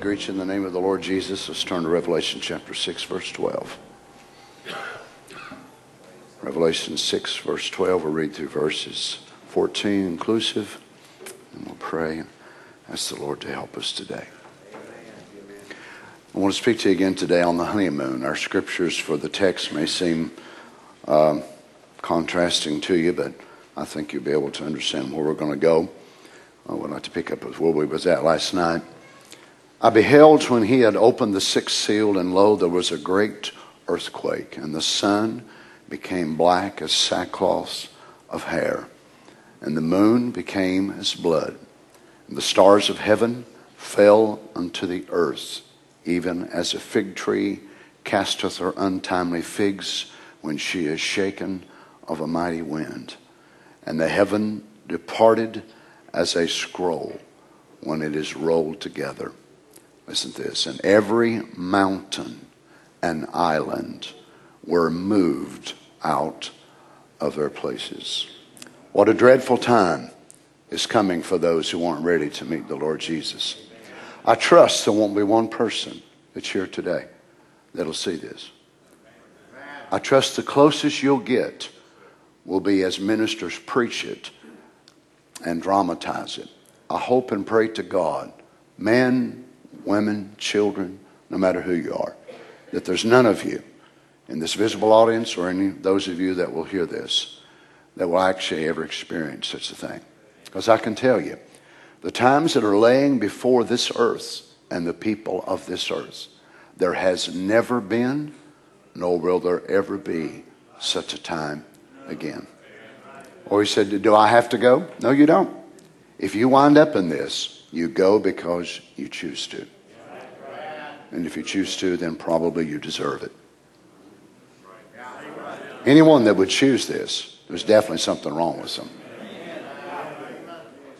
Greet you in the name of the Lord Jesus. Let's turn to Revelation chapter 6, verse 12. Revelation 6, verse 12. We'll read through verses 14 inclusive, and we'll pray and ask the Lord to help us today. I want to speak to you again today on the honeymoon. Our scriptures for the text may seem uh, contrasting to you, but I think you'll be able to understand where we're going to go. I would like to pick up where we was at last night. I beheld when he had opened the sixth seal, and lo, there was a great earthquake, and the sun became black as sackcloth of hair, and the moon became as blood, and the stars of heaven fell unto the earth, even as a fig tree casteth her untimely figs when she is shaken of a mighty wind. And the heaven departed as a scroll when it is rolled together. Listen to this. And every mountain and island were moved out of their places. What a dreadful time is coming for those who aren't ready to meet the Lord Jesus. I trust there won't be one person that's here today that'll see this. I trust the closest you'll get will be as ministers preach it and dramatize it. I hope and pray to God, men, women, children, no matter who you are, that there's none of you in this visible audience or any those of you that will hear this that will actually ever experience such a thing. Because I can tell you, the times that are laying before this earth and the people of this earth, there has never been, nor will there ever be, such a time again. Or he said, Do I have to go? No, you don't. If you wind up in this, you go because you choose to. And if you choose to, then probably you deserve it. Anyone that would choose this, there's definitely something wrong with them.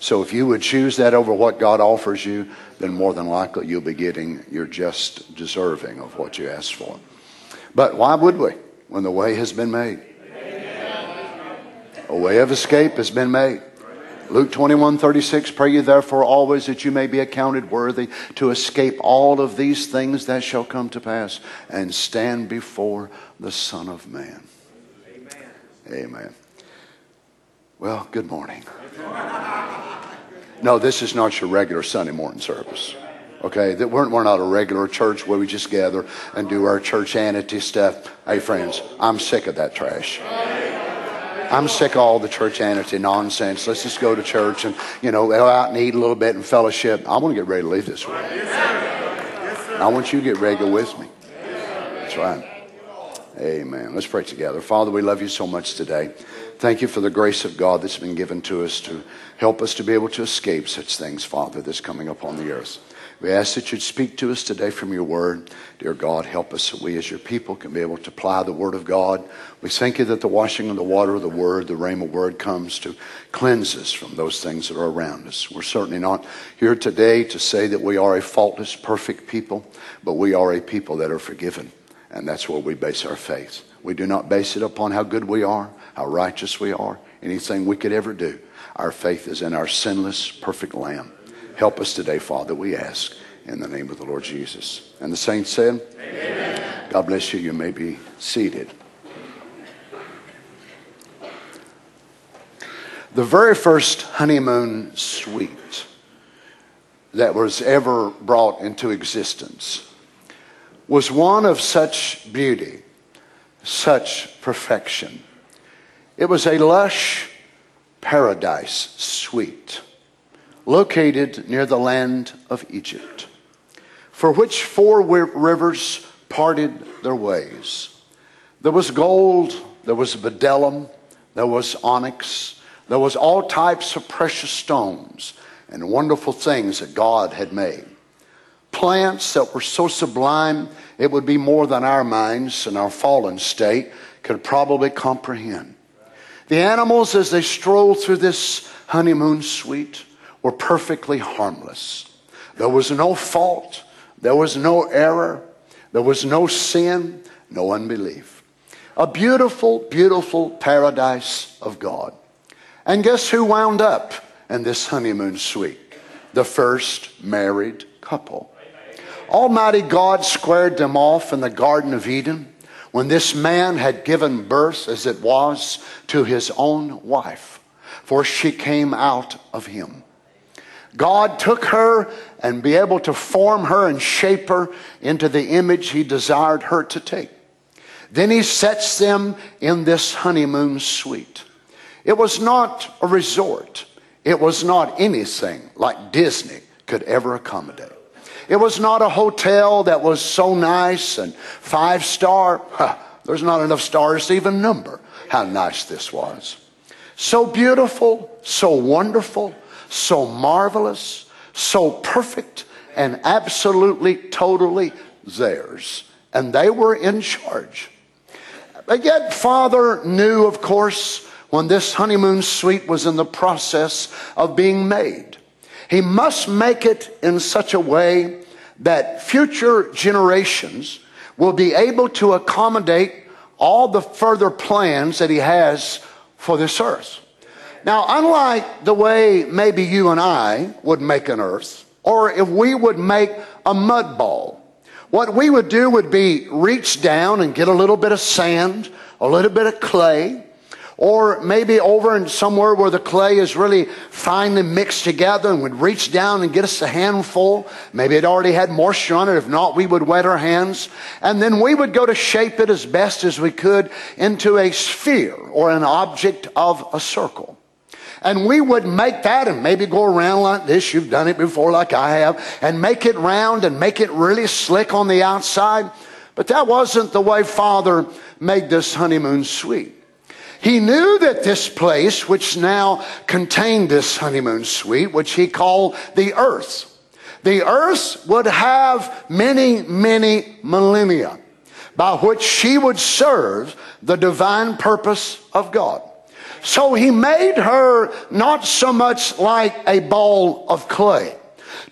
So if you would choose that over what God offers you, then more than likely you'll be getting, you're just deserving of what you asked for. But why would we when the way has been made? A way of escape has been made. Luke 21 36, pray you therefore always that you may be accounted worthy to escape all of these things that shall come to pass and stand before the Son of Man. Amen. Amen. Well, good morning. No, this is not your regular Sunday morning service. Okay, that we're, we're not a regular church where we just gather and do our churchanity stuff. Hey, friends, I'm sick of that trash. I'm sick of all the church churchanity nonsense. Let's just go to church and, you know, go out and eat a little bit and fellowship. I want to get ready to leave this world. I want you to get ready to go with me. That's right. Amen. Let's pray together. Father, we love you so much today. Thank you for the grace of God that's been given to us to help us to be able to escape such things, Father, that's coming upon the earth. We ask that you'd speak to us today from your word. Dear God, help us that we as your people can be able to apply the word of God. We thank you that the washing of the water of the word, the rhema word, comes to cleanse us from those things that are around us. We're certainly not here today to say that we are a faultless, perfect people, but we are a people that are forgiven. And that's where we base our faith. We do not base it upon how good we are, how righteous we are, anything we could ever do. Our faith is in our sinless, perfect Lamb. Help us today, Father, we ask in the name of the Lord Jesus. And the saints said, Amen. God bless you. You may be seated. The very first honeymoon suite that was ever brought into existence was one of such beauty, such perfection. It was a lush paradise suite located near the land of Egypt, for which four rivers parted their ways. There was gold, there was bdellium, there was onyx, there was all types of precious stones and wonderful things that God had made. Plants that were so sublime it would be more than our minds in our fallen state could probably comprehend. The animals, as they strolled through this honeymoon suite, were perfectly harmless. There was no fault, there was no error, there was no sin, no unbelief. A beautiful, beautiful paradise of God. And guess who wound up in this honeymoon suite? The first married couple. Almighty God squared them off in the Garden of Eden when this man had given birth, as it was, to his own wife, for she came out of him. God took her and be able to form her and shape her into the image he desired her to take. Then he sets them in this honeymoon suite. It was not a resort. It was not anything like Disney could ever accommodate. It was not a hotel that was so nice and five star. Huh, there's not enough stars to even number how nice this was. So beautiful, so wonderful, so marvelous, so perfect, and absolutely, totally theirs. And they were in charge. But yet, Father knew, of course, when this honeymoon suite was in the process of being made. He must make it in such a way that future generations will be able to accommodate all the further plans that he has for this earth. Now, unlike the way maybe you and I would make an earth, or if we would make a mud ball, what we would do would be reach down and get a little bit of sand, a little bit of clay, or maybe over in somewhere where the clay is really finely mixed together and would reach down and get us a handful. Maybe it already had moisture on it. If not, we would wet our hands. And then we would go to shape it as best as we could into a sphere or an object of a circle. And we would make that and maybe go around like this. You've done it before, like I have, and make it round and make it really slick on the outside. But that wasn't the way Father made this honeymoon suite. He knew that this place, which now contained this honeymoon suite, which he called the earth, the earth would have many, many millennia by which she would serve the divine purpose of God. So he made her not so much like a ball of clay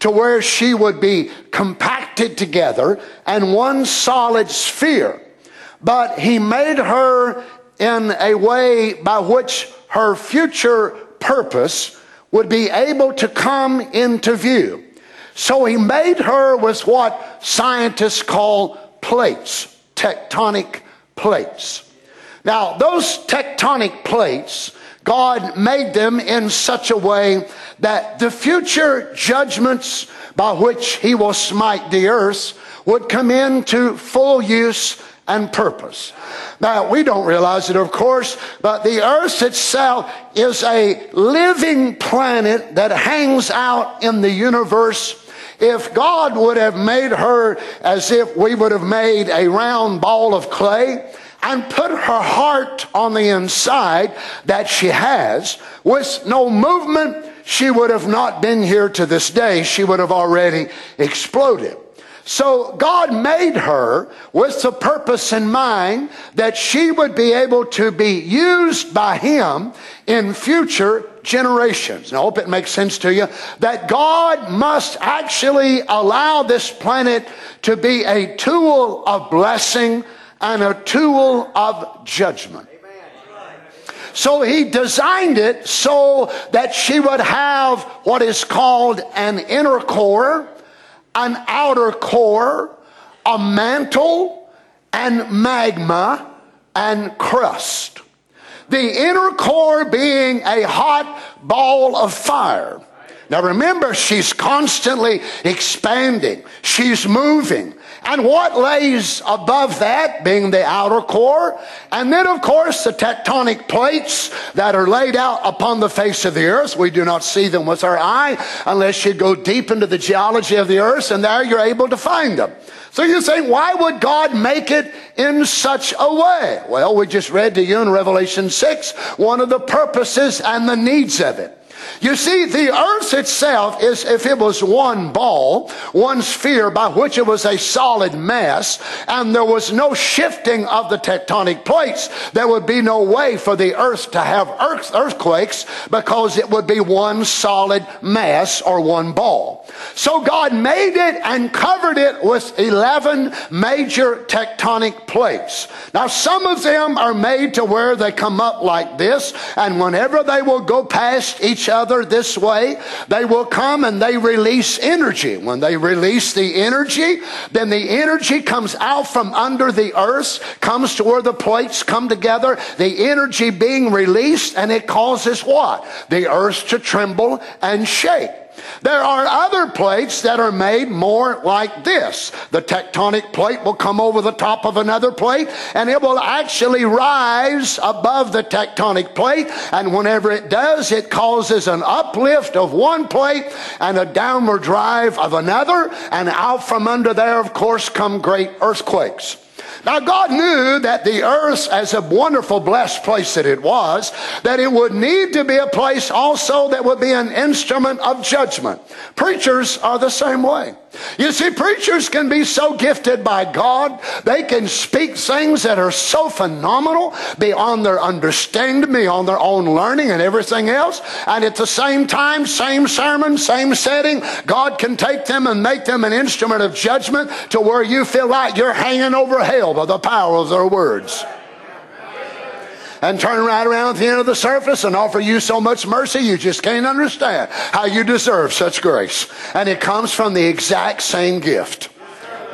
to where she would be compacted together and one solid sphere, but he made her in a way by which her future purpose would be able to come into view. So he made her with what scientists call plates, tectonic plates. Now, those tectonic plates, God made them in such a way that the future judgments by which he will smite the earth would come into full use and purpose. Now, we don't realize it, of course, but the earth itself is a living planet that hangs out in the universe. If God would have made her as if we would have made a round ball of clay, and put her heart on the inside that she has with no movement, she would have not been here to this day. She would have already exploded. So God made her with the purpose in mind that she would be able to be used by Him in future generations. And I hope it makes sense to you that God must actually allow this planet to be a tool of blessing and a tool of judgment. So he designed it so that she would have what is called an inner core an outer core, a mantle, and magma and crust. The inner core being a hot ball of fire. Now remember, she's constantly expanding. She's moving. And what lays above that being the outer core. And then, of course, the tectonic plates that are laid out upon the face of the earth. We do not see them with our eye unless you go deep into the geology of the earth, and there you're able to find them. So you think, why would God make it in such a way? Well, we just read to you in Revelation 6 one of the purposes and the needs of it. You see, the earth itself is, if it was one ball, one sphere by which it was a solid mass, and there was no shifting of the tectonic plates, there would be no way for the earth to have earth, earthquakes because it would be one solid mass or one ball. So God made it and covered it with 11 major tectonic plates. Now, some of them are made to where they come up like this, and whenever they will go past each other this way, they will come and they release energy. When they release the energy, then the energy comes out from under the earth, comes to where the plates come together, the energy being released, and it causes what? The earth to tremble and shake. There are other plates that are made more like this. The tectonic plate will come over the top of another plate and it will actually rise above the tectonic plate. And whenever it does, it causes an uplift of one plate and a downward drive of another. And out from under there, of course, come great earthquakes. Now, God knew that the earth, as a wonderful, blessed place that it was, that it would need to be a place also that would be an instrument of judgment. Preachers are the same way. You see, preachers can be so gifted by God, they can speak things that are so phenomenal beyond their understanding, beyond their own learning and everything else. And at the same time, same sermon, same setting, God can take them and make them an instrument of judgment to where you feel like you're hanging over hell by the power of their words and turn right around at the end of the surface and offer you so much mercy you just can't understand how you deserve such grace. And it comes from the exact same gift.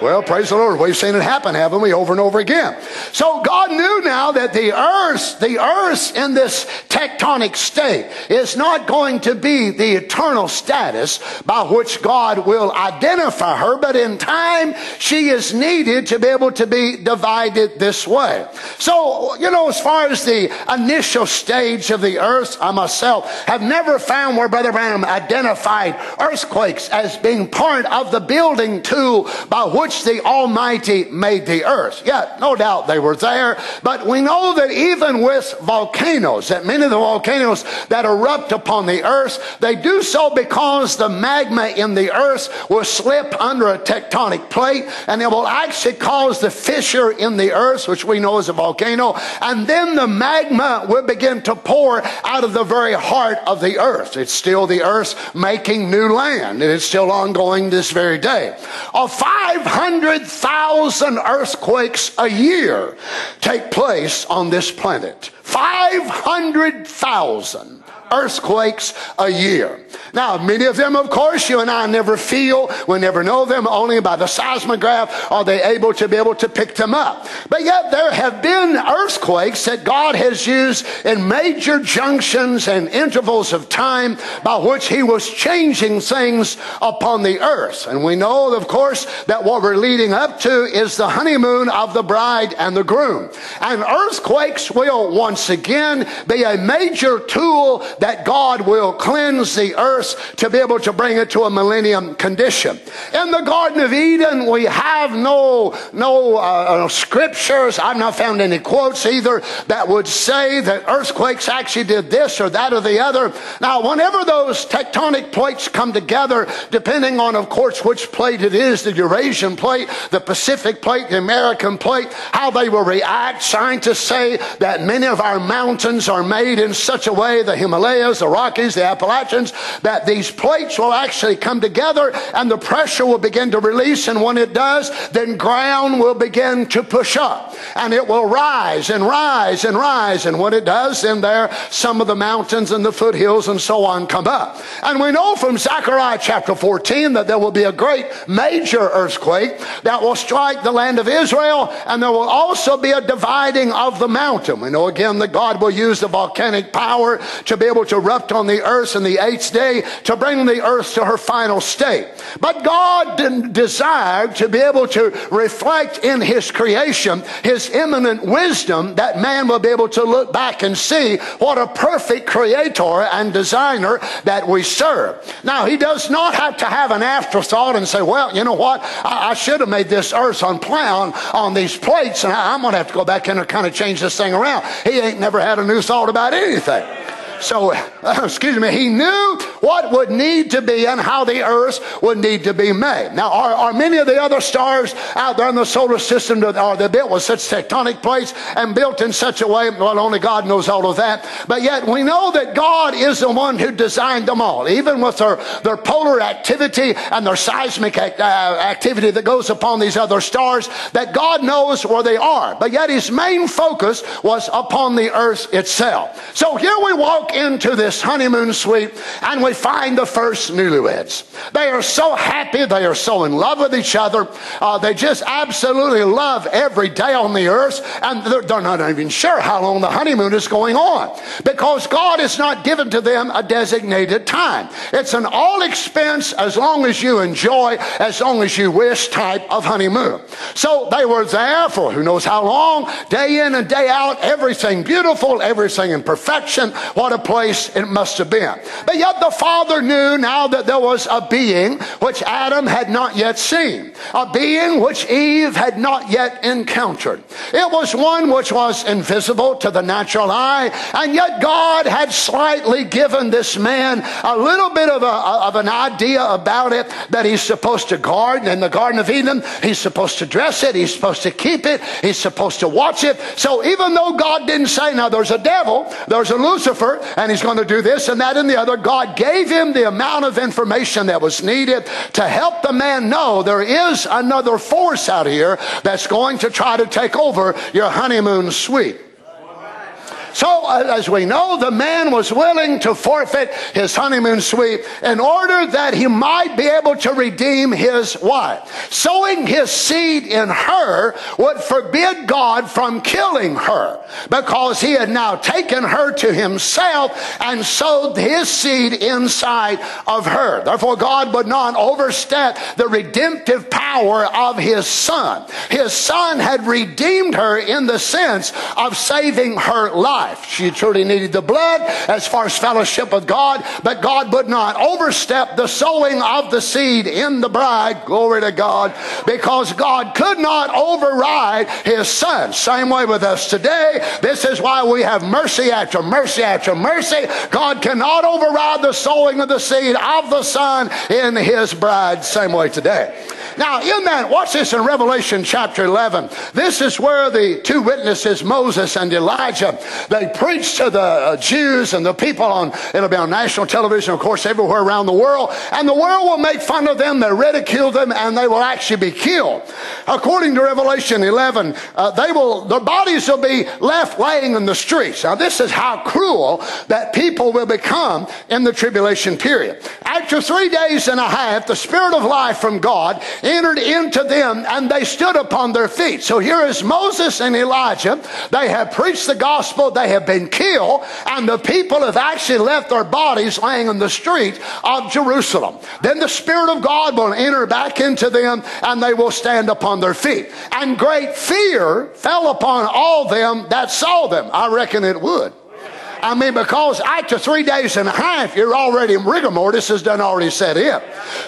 Well, praise the Lord. We've seen it happen, haven't we, over and over again. So God knew now that the earth, the earth in this tectonic state is not going to be the eternal status by which God will identify her, but in time she is needed to be able to be divided this way. So, you know, as far as the initial stage of the earth, I myself have never found where Brother Branham identified earthquakes as being part of the building tool by which which the Almighty made the earth. Yeah, no doubt they were there, but we know that even with volcanoes, that many of the volcanoes that erupt upon the earth, they do so because the magma in the earth will slip under a tectonic plate and it will actually cause the fissure in the earth, which we know is a volcano, and then the magma will begin to pour out of the very heart of the earth. It's still the earth making new land, and it's still ongoing this very day. Of 500 500,000 earthquakes a year take place on this planet. 500,000 earthquakes a year. Now, many of them, of course, you and I never feel, we never know them, only by the seismograph are they able to be able to pick them up. But yet there have been earthquakes that God has used in major junctions and intervals of time by which he was changing things upon the earth. And we know, of course, that what we're leading up to is the honeymoon of the bride and the groom. And earthquakes will once again be a major tool that God will cleanse the earth to be able to bring it to a millennium condition. In the Garden of Eden, we have no, no uh, scriptures. I've not found any quotes either that would say that earthquakes actually did this or that or the other. Now, whenever those tectonic plates come together, depending on, of course, which plate it is, the Eurasian plate, the Pacific plate, the American plate, how they will react. Scientists say that many of our mountains are made in such a way, the Himalayas Himalayas, the Rockies, the Appalachians, that these plates will actually come together and the pressure will begin to release. And when it does, then ground will begin to push up and it will rise and rise and rise. And when it does, then there some of the mountains and the foothills and so on come up. And we know from Zechariah chapter 14 that there will be a great major earthquake that will strike the land of Israel and there will also be a dividing of the mountain. We know again that God will use the volcanic power to be able to erupt on the earth in the eighth day to bring the earth to her final state. But God didn't desired to be able to reflect in His creation His immanent wisdom that man will be able to look back and see what a perfect creator and designer that we serve. Now, He does not have to have an afterthought and say, well, you know what? I, I should have made this earth on plan on these plates and I, I'm going to have to go back in and kind of change this thing around. He ain't never had a new thought about anything. So, uh, excuse me, he knew what would need to be and how the earth would need to be made. Now, are, are many of the other stars out there in the solar system that are they built with such tectonic plates and built in such a way? Well, only God knows all of that. But yet we know that God is the one who designed them all, even with their, their polar activity and their seismic act, uh, activity that goes upon these other stars, that God knows where they are. But yet his main focus was upon the earth itself. So here we walk into this honeymoon suite and we find the first newlyweds. They are so happy. They are so in love with each other. Uh, they just absolutely love every day on the earth. And they're, they're not even sure how long the honeymoon is going on because God has not given to them a designated time. It's an all expense as long as you enjoy, as long as you wish type of honeymoon. So they were there for who knows how long, day in and day out, everything beautiful, everything in perfection. What a place it must have been. But yet the Father knew now that there was a being which Adam had not yet seen, a being which Eve had not yet encountered. It was one which was invisible to the natural eye, and yet God had slightly given this man a little bit of, a, of an idea about it that he's supposed to guard in the Garden of Eden. He's supposed to dress it. He's supposed to keep it. He's supposed to watch it. So even though God didn't say, now there's a devil, there's a Lucifer, and he's going to do this and that and the other, God gave him the amount of information that was needed to help the man know there is another force out here that's going to try to take over your honeymoon suite. So, uh, as we know, the man was willing to forfeit his honeymoon suite in order that he might be able to redeem his wife. Sowing his seed in her would forbid God from killing her because he had now taken her to himself and sowed his seed inside of her. Therefore, God would not overstep the redemptive power of his son. His son had redeemed her in the sense of saving her life life. She truly needed the blood as far as fellowship with God, but God would not overstep the sowing of the seed in the bride. Glory to God. Because God could not override his son. Same way with us today. This is why we have mercy after mercy after mercy. God cannot override the sowing of the seed of the son in his bride. Same way today. Now, in that, watch this in Revelation chapter 11. This is where the two witnesses, Moses and Elijah, they preached to the uh, Jews and the people on, it'll be on national television, of course, everywhere around the world. And the world will make fun of them, they ridicule them, and they will actually be killed. According to Revelation 11, uh, they will, their bodies will be left laying in the streets. Now, this is how cruel that people will become in the tribulation period. After three days and a half, the Spirit of life from God entered into them and they stood upon their feet. So here is Moses and Elijah. They have preached the gospel. They have been killed and the people have actually left their bodies laying in the street of Jerusalem. Then the Spirit of God will enter back into them and they will stand upon their feet. And great fear fell upon all them that saw them. I reckon it would. I mean, because after three days and a half, you're already rigor mortis has done already set in.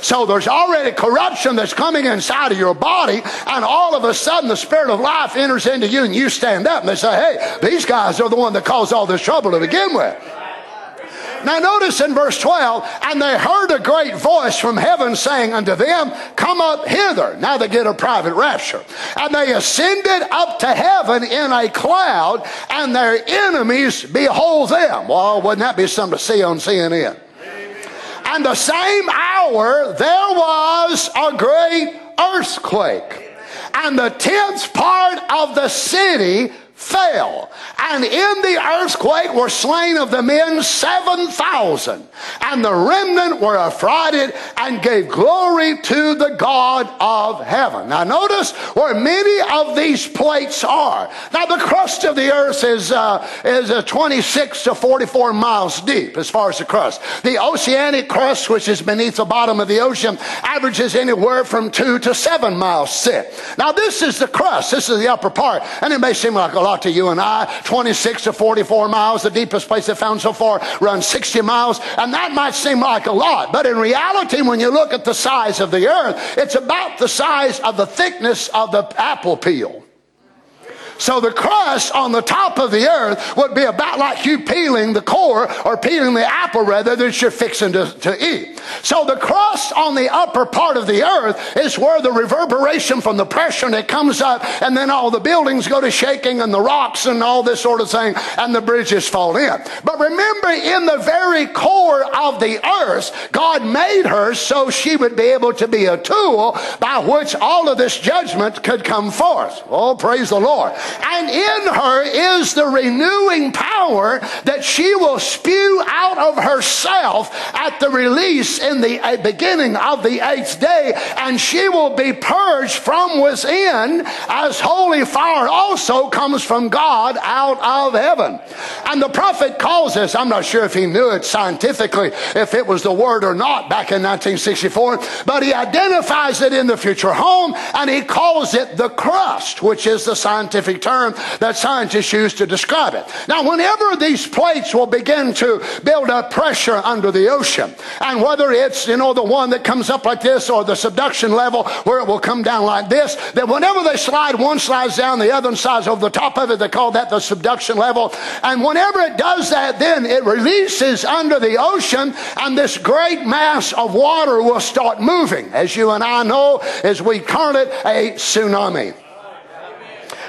So there's already corruption that's coming inside of your body, and all of a sudden the spirit of life enters into you, and you stand up and they say, "Hey, these guys are the one that caused all this trouble to begin with." Now, notice in verse 12, and they heard a great voice from heaven saying unto them, Come up hither. Now they get a private rapture. And they ascended up to heaven in a cloud, and their enemies behold them. Well, wouldn't that be something to see on CNN? And the same hour there was a great earthquake, and the tenth part of the city fell. And in the earthquake were slain of the men 7,000. And the remnant were affrighted and gave glory to the God of heaven. Now notice where many of these plates are. Now the crust of the earth is, uh, is uh, 26 to 44 miles deep as far as the crust. The oceanic crust, which is beneath the bottom of the ocean, averages anywhere from two to seven miles thick. Now this is the crust. This is the upper part. And it may seem like a lot to you and I. 26 to 44 miles, the deepest place they found so far, runs 60 miles. And that might seem like a lot. But in reality, when you look at the size of the earth, it's about the size of the thickness of the apple peel. So the crust on the top of the earth would be about like you peeling the core or peeling the apple rather that you're fixing to, to eat. So the crust on the upper part of the earth is where the reverberation from the pressure that comes up and then all the buildings go to shaking and the rocks and all this sort of thing and the bridges fall in. But remember in the very core of the earth, God made her so she would be able to be a tool by which all of this judgment could come forth. Oh, praise the Lord. And in her is the renewing power that she will spew out of herself at the release in the uh, beginning of the eighth day, and she will be purged from within as holy fire also comes from God out of heaven. And the prophet calls this, I'm not sure if he knew it scientifically, if it was the word or not back in 1964, but he identifies it in the future home and he calls it the crust, which is the scientific term that scientists use to describe it. Now, whenever these plates will begin to build up pressure under the ocean, and whether it's, you know, the one that comes up like this or the subduction level where it will come down like this, that whenever they slide, one slides down, the other slides over the top of it, they call that the subduction level. And whenever it does that, then it releases under the ocean, and this great mass of water will start moving. As you and I know, as we call it, a tsunami.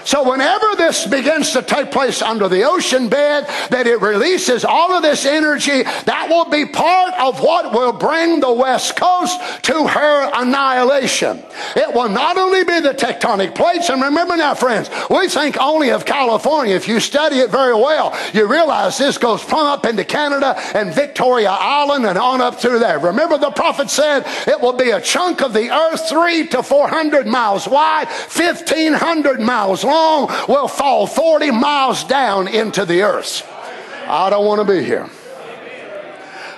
So whenever this begins to take place under the ocean bed, that it releases all of this energy, that will be part of what will bring the West Coast to her annihilation. It will not only be the tectonic plates, and remember now, friends, we think only of California. If you study it very well, you realize this goes plumb up into Canada and Victoria Island and on up through there. Remember the prophet said it will be a chunk of the earth three to four hundred miles wide, fifteen hundred miles long will fall 40 miles down into the earth. I don't want to be here.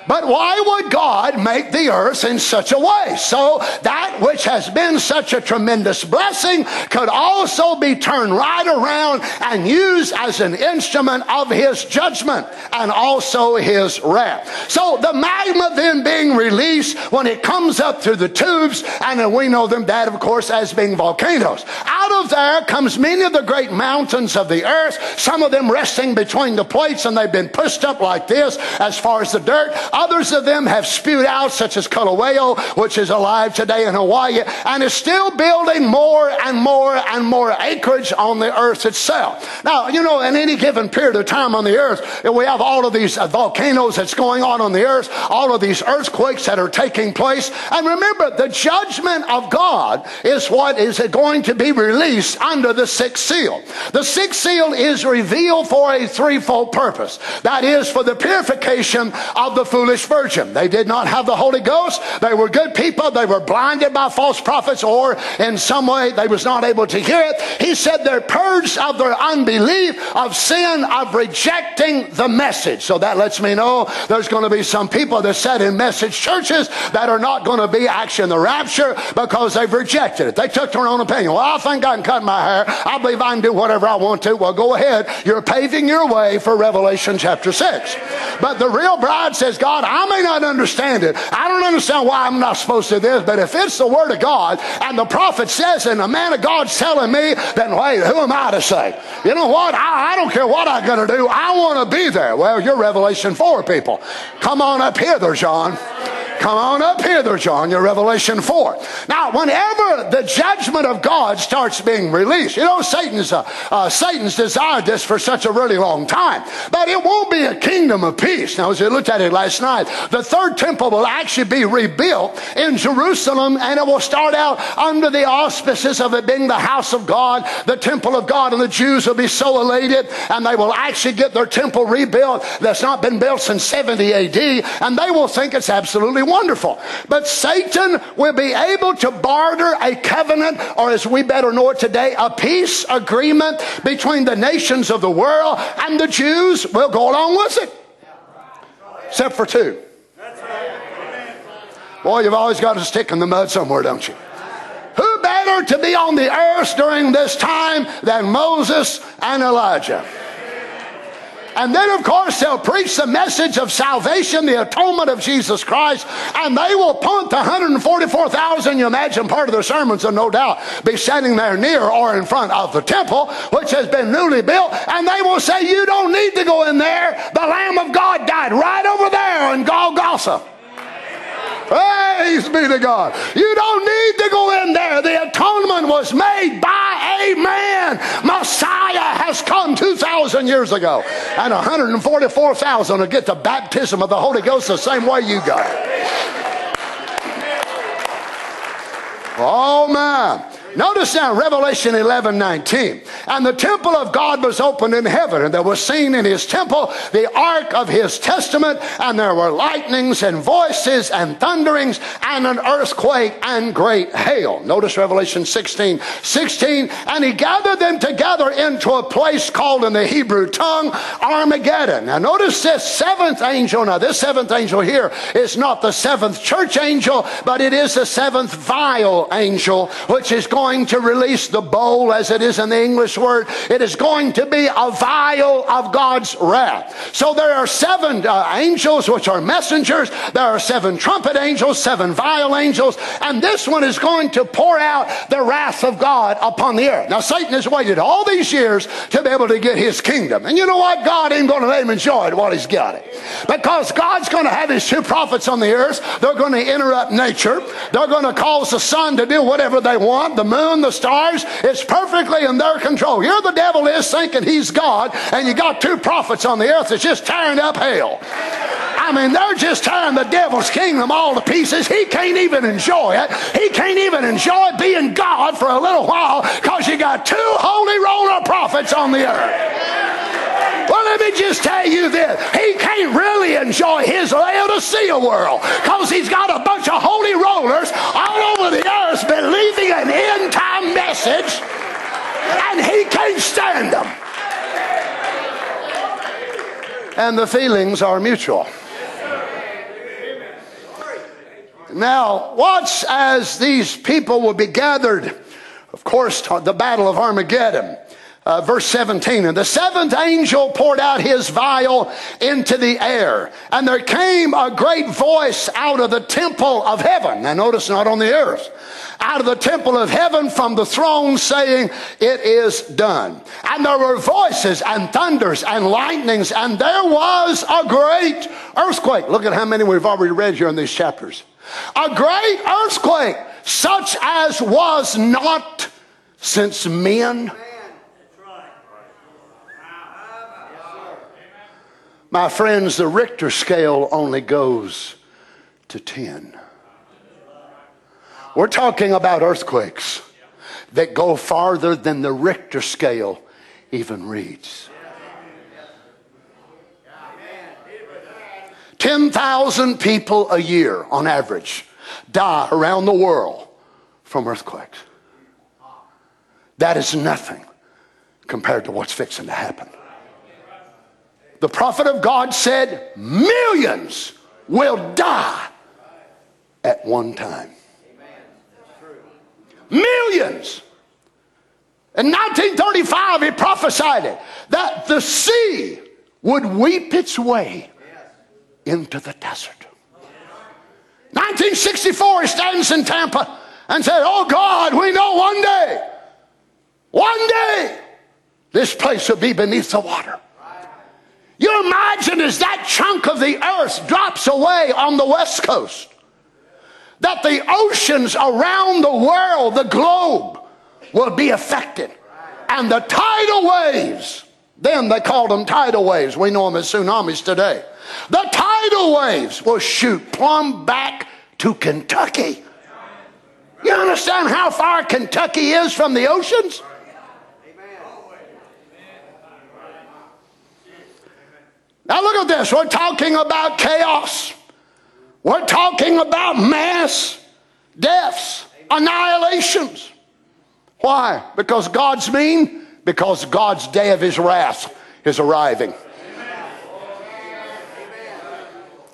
But why would God make the earth in such a way? So that which has been such a tremendous blessing could also be turned right around and used as an instrument of his judgment and also his wrath. So the magma then being released when it comes up through the tubes, and we know them that of course as being volcanoes. Out of there comes many of the great mountains of the earth, some of them resting between the plates and they've been pushed up like this as far as the dirt. Others of them have spewed out, such as Kilauea, which is alive today in Hawaii, and is still building more and more and more acreage on the earth itself. Now, you know, in any given period of time on the earth, we have all of these uh, volcanoes that's going on on the earth, all of these earthquakes that are taking place. And remember, the judgment of God is what is going to be released under the sixth seal. The sixth seal is revealed for a threefold purpose. That is for the purification of the foolish foolish virgin. They did not have the Holy Ghost. They were good people. They were blinded by false prophets or in some way they was not able to hear it. He said they're purged of their unbelief, of sin, of rejecting the message. So that lets me know there's going to be some people that sat in message churches that are not going to be actually in the rapture because they've rejected it. They took their own opinion. Well, I think I can cut my hair. I believe I can do whatever I want to. Well, go ahead. You're paving your way for Revelation chapter 6. But the real bride says, God, I may not understand it. I don't understand why I'm not supposed to do this, but if it's the Word of God and the prophet says and the man of God's telling me, then wait, who am I to say? You know what? I, I don't care what I'm going to do. I want to be there. Well, you're Revelation 4 people. Come on up here there, John. Come on up here there, John, your Revelation 4. Now, whenever the judgment of God starts being released, you know, Satan's, uh, uh, Satan's desired this for such a really long time, but it won't be a kingdom of peace. Now, as we looked at it last night, the third temple will actually be rebuilt in Jerusalem and it will start out under the auspices of it being the house of God, the temple of God, and the Jews will be so elated and they will actually get their temple rebuilt that's not been built since 70 AD and they will think it's absolutely wonderful. But Satan will be able to barter a covenant, or as we better know it today, a peace agreement between the nations of the world, and the Jews will go along with it. Except for two. Boy, you've always got a stick in the mud somewhere, don't you? Who better to be on the earth during this time than Moses and Elijah? And then, of course, they'll preach the message of salvation, the atonement of Jesus Christ, and they will punt the 144,000. You imagine part of their sermons will no doubt be standing there near or in front of the temple, which has been newly built, and they will say, You don't need to go in there. The Lamb of God died right over there in Golgotha. Praise be to God. You don't need to go in there. The atonement was made by a man. Messiah has come 2,000 years ago. And 144,000 will get the baptism of the Holy Ghost the same way you got it. Oh, man. Notice now Revelation 11 19. And the temple of God was opened in heaven, and there was seen in his temple the ark of his testament, and there were lightnings and voices and thunderings and an earthquake and great hail. Notice Revelation 16 16. And he gathered them together into a place called in the Hebrew tongue Armageddon. Now notice this seventh angel. Now, this seventh angel here is not the seventh church angel, but it is the seventh vial angel, which is going going to release the bowl, as it is in the English word. It is going to be a vial of God's wrath. So there are seven uh, angels, which are messengers. There are seven trumpet angels, seven vial angels, and this one is going to pour out the wrath of God upon the earth. Now, Satan has waited all these years to be able to get his kingdom. And you know what? God ain't going to let him enjoy it while he's got it. Because God's going to have his two prophets on the earth. They're going to interrupt nature. They're going to cause the sun to do whatever they want. The moon, the stars, it's perfectly in their control. Here the devil is thinking he's God, and you got two prophets on the earth that's just tearing up hell. I mean, they're just tearing the devil's kingdom all to pieces. He can't even enjoy it. He can't even enjoy being God for a little while because you got two holy roller prophets on the earth. Well, let me just tell you this. He can't really enjoy his Laodicea world because he's got a bunch of holy rollers all over the earth believing an end time message and he can't stand them. And the feelings are mutual. Now, watch as these people will be gathered. Of course, the battle of Armageddon. Uh, verse 17, and the seventh angel poured out his vial into the air, and there came a great voice out of the temple of heaven. Now, notice not on the earth, out of the temple of heaven from the throne, saying, It is done. And there were voices and thunders and lightnings, and there was a great earthquake. Look at how many we've already read here in these chapters. A great earthquake, such as was not since men My friends, the Richter scale only goes to 10. We're talking about earthquakes that go farther than the Richter scale even reads. 10,000 people a year on average die around the world from earthquakes. That is nothing compared to what's fixing to happen the prophet of God said, millions will die at one time. Millions. In 1935, he prophesied it that the sea would weep its way into the desert. 1964, he stands in Tampa and said, Oh God, we know one day, one day, this place will be beneath the water. You imagine as that chunk of the earth drops away on the west coast, that the oceans around the world, the globe, will be affected. And the tidal waves, then they called them tidal waves. We know them as tsunamis today. The tidal waves will shoot plumb back to Kentucky. You understand how far Kentucky is from the oceans? Now look at this. We're talking about chaos. We're talking about mass deaths, annihilations. Why? Because God's mean? Because God's day of his wrath is arriving.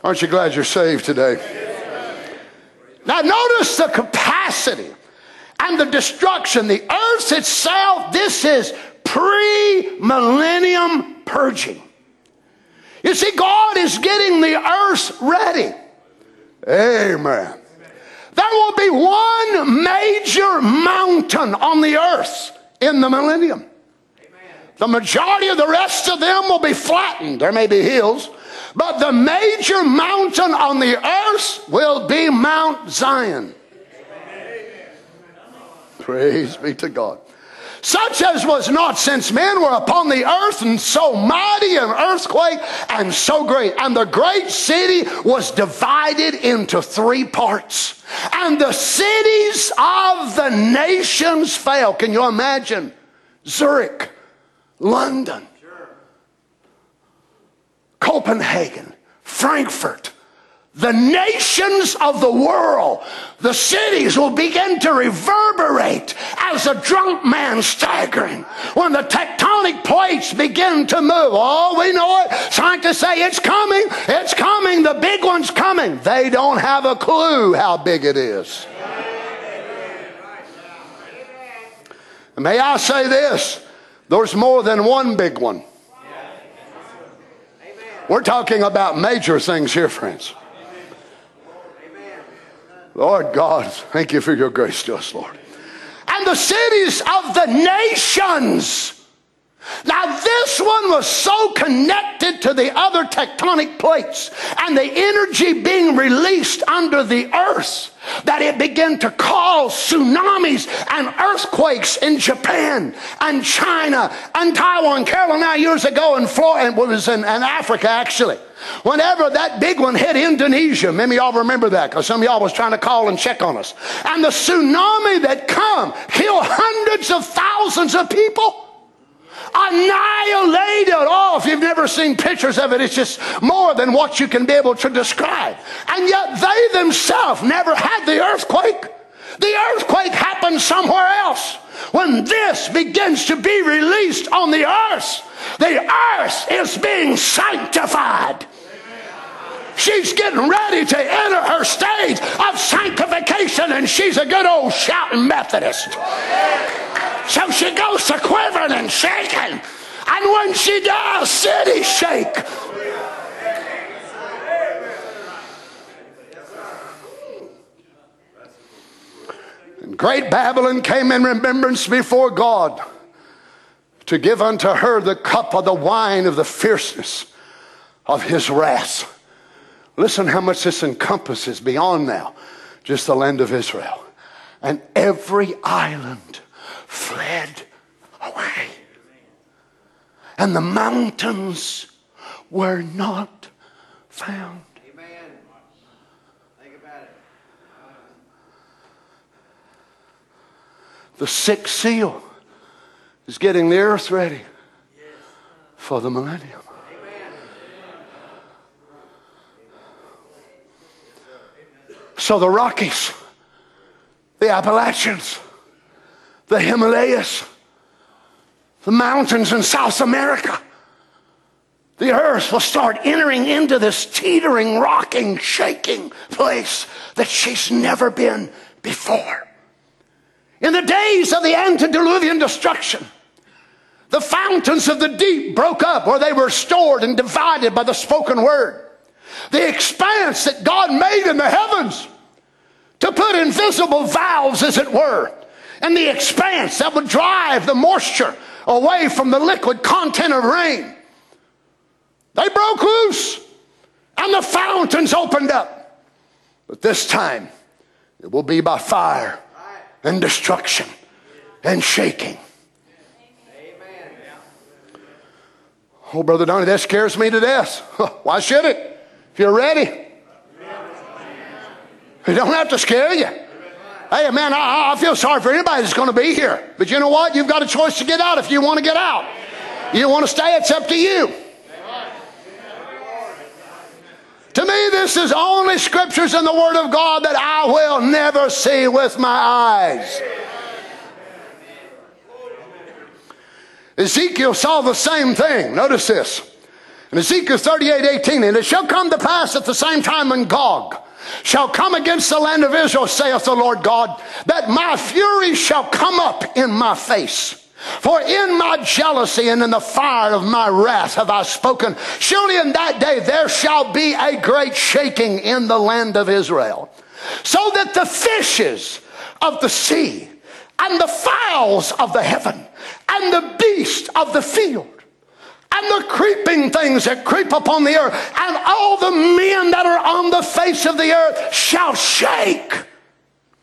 Aren't you glad you're saved today? Now, notice the capacity and the destruction. The earth itself, this is pre millennium purging. You see, God is getting the earth ready. Amen. There will be one major mountain on the earth in the millennium. The majority of the rest of them will be flattened. There may be hills, but the major mountain on the earth will be Mount Zion. Praise be to God. Such as was not since men were upon the earth, and so mighty an earthquake and so great. And the great city was divided into three parts. And the cities of the nations fell. Can you imagine? Zurich, London, Copenhagen, Frankfurt, the nations of the world, the cities will begin to reverberate as a drunk man staggering. When the tectonic plates begin to move, oh, we know it. Scientists say it's coming, it's coming, the big one's coming. They don't have a clue how big it is. May I say this? There's more than one big one. We're talking about major things here, friends. Lord God, thank you for your grace to us, Lord. And the cities of the nations. Now, this one was so connected to the other tectonic plates and the energy being released under the earth that it began to cause tsunamis and earthquakes in Japan and China and Taiwan. Carolyn now years ago in Florida, and was in, in Africa actually. Whenever that big one hit Indonesia, many of y'all remember that because some of y'all was trying to call and check on us. And the tsunami that come killed hundreds of thousands of people annihilated. Oh, if you've never seen pictures of it, it's just more than what you can be able to describe. And yet they themselves never had the earthquake. The earthquake happened somewhere else. When this begins to be released on the earth, the earth is being sanctified. She's getting ready to enter her stage of sanctification, and she's a good old shouting Methodist. So she goes to quivering and shaking. And when she does, cities shake. And great Babylon came in remembrance before God to give unto her the cup of the wine of the fierceness of his wrath. Listen how much this encompasses beyond now just the land of Israel. And every island fled away. And the mountains were not found. Amen. Think about it. The sixth seal is getting the earth ready for the millennium. So the Rockies, the Appalachians, the Himalayas, the mountains in South America, the earth will start entering into this teetering, rocking, shaking place that she's never been before. In the days of the antediluvian destruction, the fountains of the deep broke up where they were stored and divided by the spoken word. The expanse that God made in the heavens to put invisible valves, as it were, and the expanse that would drive the moisture away from the liquid content of rain. They broke loose and the fountains opened up. But this time, it will be by fire and destruction and shaking. Oh, Brother Donnie, that scares me to death. Why should it? If you're ready, it don't have to scare you. Hey, man, I, I feel sorry for anybody that's going to be here. But you know what? You've got a choice to get out if you want to get out. You want to stay, it's up to you. To me, this is only scriptures in the Word of God that I will never see with my eyes. Ezekiel saw the same thing. Notice this. In Ezekiel 38 18, and it shall come to pass at the same time when Gog shall come against the land of Israel, saith the Lord God, that my fury shall come up in my face. For in my jealousy and in the fire of my wrath have I spoken. Surely in that day there shall be a great shaking in the land of Israel, so that the fishes of the sea and the fowls of the heaven and the beasts of the field and the creeping things that creep upon the earth and all the men that are on the face of the earth shall shake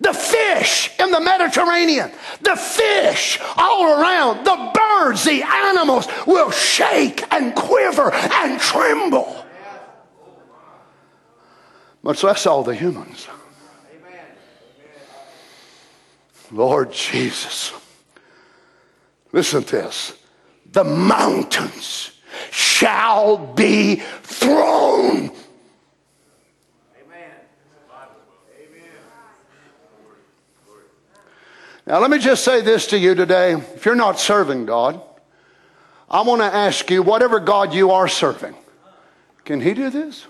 the fish in the Mediterranean, the fish all around, the birds, the animals will shake and quiver and tremble. Much less all the humans. Lord Jesus, listen to this. The mountains shall be thrown Amen. Now, let me just say this to you today. If you're not serving God, I want to ask you whatever God you are serving, can He do this?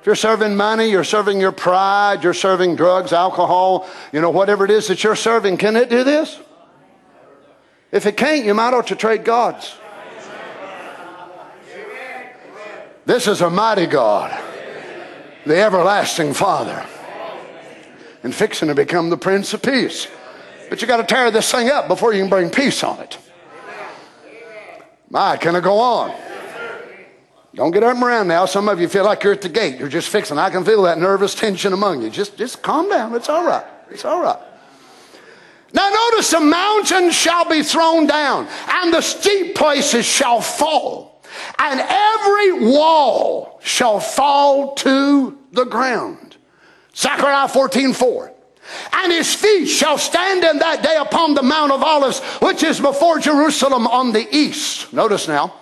If you're serving money, you're serving your pride, you're serving drugs, alcohol, you know, whatever it is that you're serving, can it do this? If it can't, you might ought to trade gods. This is a mighty God, the everlasting Father and fixing to become the Prince of Peace. But you got to tear this thing up before you can bring peace on it. My, can I go on? Don't get up and around now. Some of you feel like you're at the gate. You're just fixing. I can feel that nervous tension among you. Just, just calm down. It's all right. It's all right. Now notice the mountains shall be thrown down, and the steep places shall fall, and every wall shall fall to the ground. Zechariah 14 4. And his feet shall stand in that day upon the Mount of Olives, which is before Jerusalem on the east. Notice now.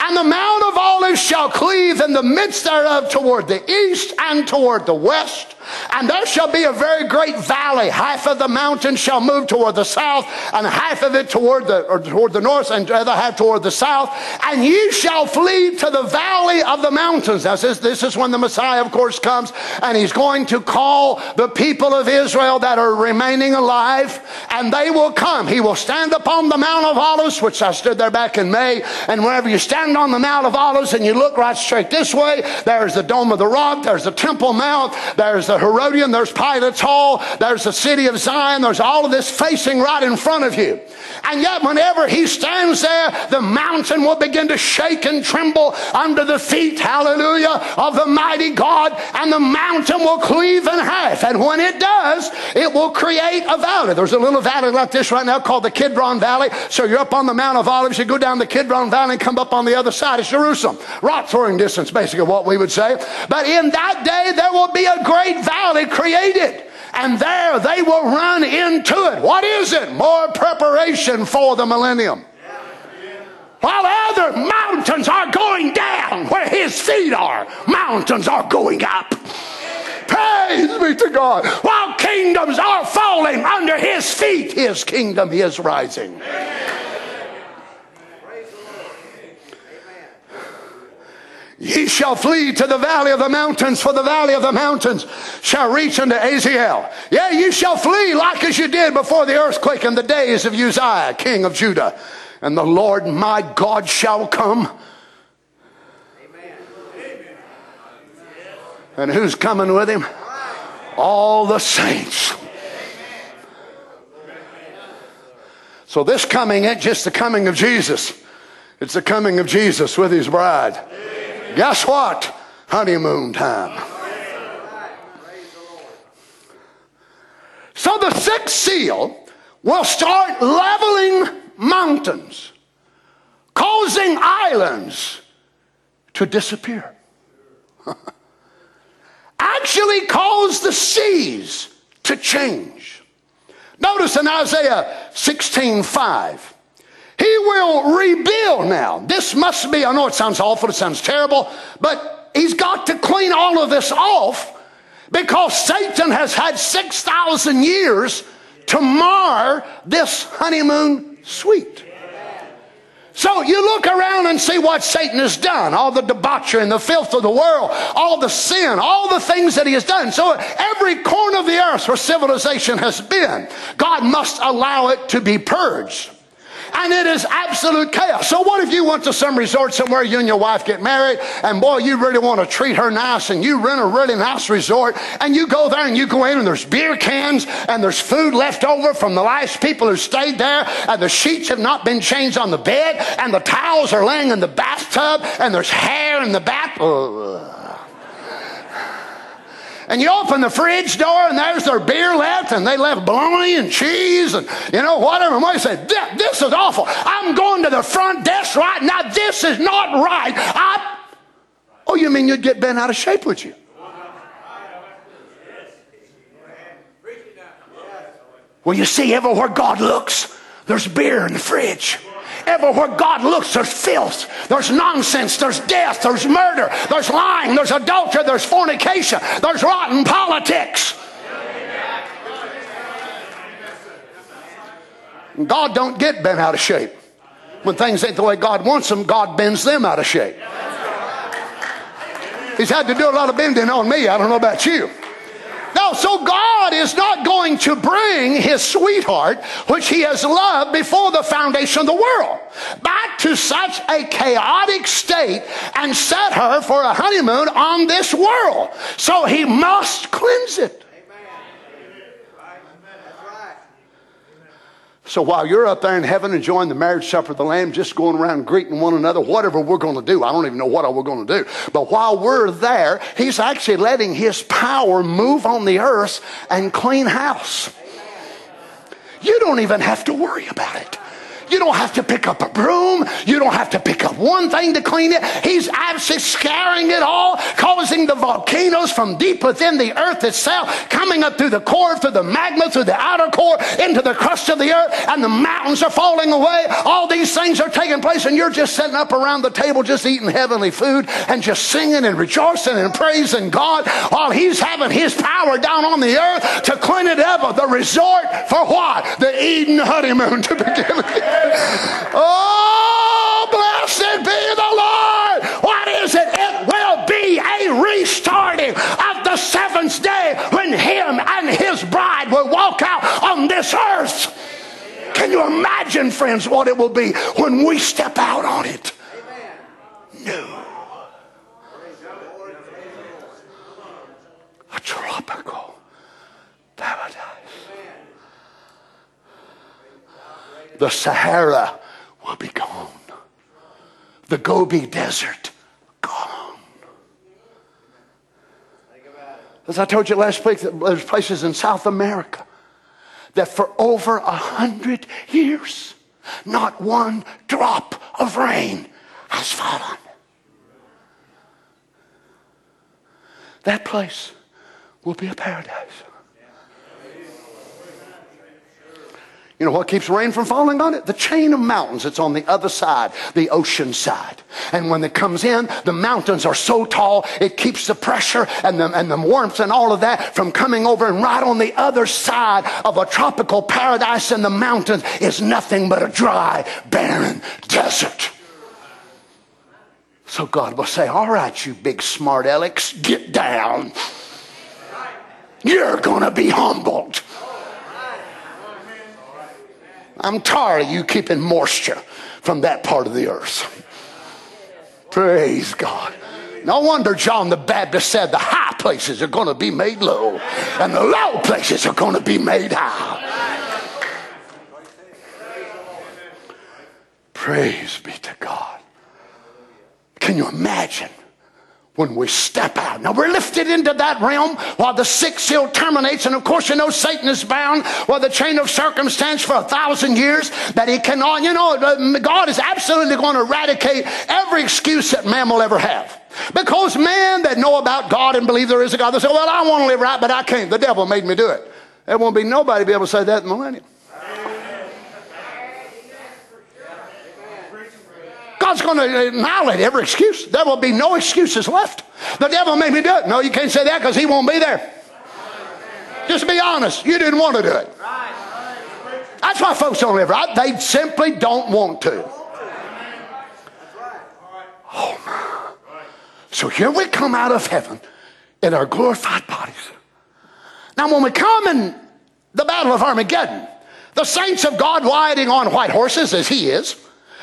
And the Mount of Olives shall cleave in the midst thereof toward the east and toward the west. And there shall be a very great valley. Half of the mountain shall move toward the south, and half of it toward the, or toward the north, and the other half toward the south. And ye shall flee to the valley of the mountains. Now, this, this is when the Messiah, of course, comes, and he's going to call the people of Israel that are remaining alive, and they will come. He will stand upon the Mount of Olives, which I stood there back in May. And whenever you stand on the Mount of Olives and you look right straight this way, there's the Dome of the Rock, there's the Temple Mount, there's the Herodian, there's Pilate's Hall, there's the city of Zion, there's all of this facing right in front of you. And yet, whenever he stands there, the mountain will begin to shake and tremble under the feet, hallelujah, of the mighty God, and the mountain will cleave in half. And when it does, it will create a valley. There's a little valley like this right now called the Kidron Valley. So you're up on the Mount of Olives, you go down the Kidron Valley and come up on the other side. It's Jerusalem. Rock throwing distance, basically, what we would say. But in that day, there will be a great valley created and there they will run into it. What is it? More preparation for the millennium. While other mountains are going down where his feet are, mountains are going up. Praise be to God. While kingdoms are falling under his feet, his kingdom is rising. Ye shall flee to the valley of the mountains, for the valley of the mountains shall reach unto Aziel. Yea, you shall flee like as you did before the earthquake in the days of Uzziah, king of Judah. And the Lord my God shall come. Amen. And who's coming with him? All the saints. So this coming ain't just the coming of Jesus. It's the coming of Jesus with his bride. Guess what? Honeymoon time. So the sixth seal will start leveling mountains, causing islands to disappear. Actually, cause the seas to change. Notice in Isaiah 16 5. He will rebuild now. This must be, I know it sounds awful, it sounds terrible, but he's got to clean all of this off because Satan has had 6,000 years to mar this honeymoon suite. So you look around and see what Satan has done all the debauchery and the filth of the world, all the sin, all the things that he has done. So every corner of the earth where civilization has been, God must allow it to be purged and it is absolute chaos. So, what if you went to some resort somewhere, you and your wife get married, and boy, you really want to treat her nice, and you rent a really nice resort, and you go there and you go in, and there's beer cans, and there's food left over from the last people who stayed there, and the sheets have not been changed on the bed, and the towels are laying in the bathtub, and there's hair in the bath. Ugh and you open the fridge door and there's their beer left and they left bologna and cheese and you know whatever. And we say, this is awful. I'm going to the front desk right now. This is not right. I... Oh, you mean you'd get bent out of shape, would you? Well, you see, everywhere God looks, there's beer in the fridge. Everywhere God looks, there's filth, there's nonsense, there's death, there's murder, there's lying, there's adultery, there's fornication, there's rotten politics. God don't get bent out of shape. When things ain't the way God wants them, God bends them out of shape. He's had to do a lot of bending on me. I don't know about you. No, so God is not going to bring his sweetheart, which he has loved before the foundation of the world, back to such a chaotic state and set her for a honeymoon on this world. So he must cleanse it. So while you're up there in heaven enjoying the marriage supper of the Lamb, just going around greeting one another, whatever we're going to do, I don't even know what we're going to do. But while we're there, He's actually letting His power move on the earth and clean house. You don't even have to worry about it. You don't have to pick up a broom. You don't have to pick up one thing to clean it. He's absolutely scaring it all, causing the volcanoes from deep within the earth itself, coming up through the core, through the magma, through the outer core, into the crust of the earth, and the mountains are falling away. All these things are taking place, and you're just sitting up around the table, just eating heavenly food and just singing and rejoicing and praising God while He's having His power down on the earth to clean it up. The resort for what? The Eden honeymoon to begin with. Oh, blessed be the Lord. What is it? It will be a restarting of the seventh day when Him and His bride will walk out on this earth. Can you imagine, friends, what it will be when we step out on it? No. A tropical paradise. The Sahara will be gone. The Gobi Desert, gone. As I told you last week, there's places in South America that for over a hundred years, not one drop of rain has fallen. That place will be a paradise. You know what keeps rain from falling on it? The chain of mountains that's on the other side, the ocean side. And when it comes in, the mountains are so tall, it keeps the pressure and the, and the warmth and all of that from coming over. And right on the other side of a tropical paradise in the mountains is nothing but a dry, barren desert. So God will say, All right, you big smart Alex, get down. You're going to be humbled. I'm tired of you keeping moisture from that part of the earth. Praise God. No wonder John the Baptist said the high places are going to be made low and the low places are going to be made high. Praise be to God. Can you imagine when we step out. Now we're lifted into that realm while the sixth seal terminates. And of course, you know, Satan is bound by the chain of circumstance for a thousand years that he cannot, you know, God is absolutely going to eradicate every excuse that man will ever have. Because man that know about God and believe there is a God, they say, well, I want to live right, but I can't. The devil made me do it. There won't be nobody be able to say that in the millennium. God's going to uh, annihilate every excuse. There will be no excuses left. The devil made me do it. No, you can't say that because he won't be there. Just be honest. You didn't want to do it. That's why folks don't live right. They simply don't want to. Oh my. So here we come out of heaven in our glorified bodies. Now, when we come in the battle of Armageddon, the saints of God riding on white horses as he is,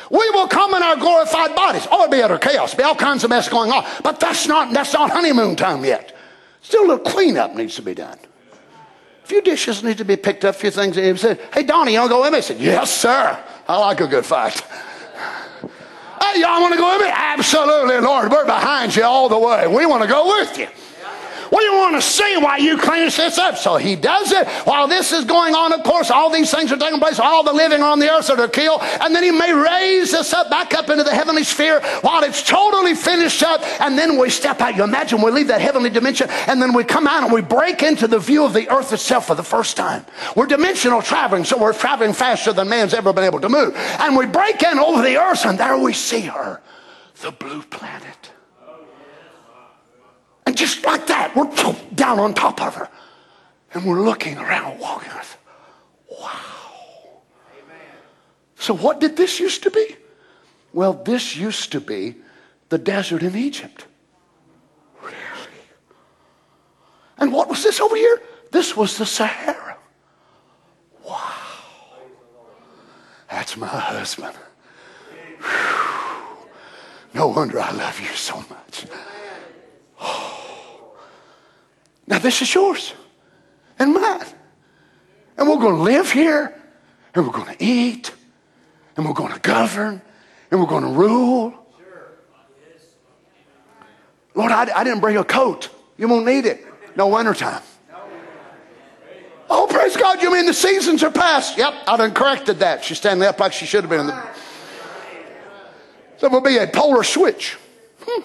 we will come in our glorified bodies. Oh, it'll be utter chaos, be all kinds of mess going on. But that's not that's not honeymoon time yet. Still a little cleanup needs to be done. A few dishes need to be picked up, a few things. He said, Hey Donnie, you wanna go with me? I said, Yes, sir. I like a good fight. Hey, y'all want to go with me? Absolutely, Lord. We're behind you all the way. We want to go with you. We want to see why you clean this up. So he does it. While this is going on, of course, all these things are taking place. All the living on the earth are killed. And then he may raise us up back up into the heavenly sphere while it's totally finished up. And then we step out. You imagine we leave that heavenly dimension and then we come out and we break into the view of the earth itself for the first time. We're dimensional traveling, so we're traveling faster than man's ever been able to move. And we break in over the earth and there we see her, the blue planet. Just like that, we're down on top of her. And we're looking around, walking. Wow. So, what did this used to be? Well, this used to be the desert in Egypt. Really? And what was this over here? This was the Sahara. Wow. That's my husband. Whew. No wonder I love you so much. Now, this is yours and mine. And we're going to live here, and we're going to eat, and we're going to govern, and we're going to rule. Lord, I, I didn't bring a coat. You won't need it. No wintertime. Oh, praise God, you mean the seasons are past? Yep, I done corrected that. She's standing up like she should have been. In the... So it will be a polar switch. Hmm.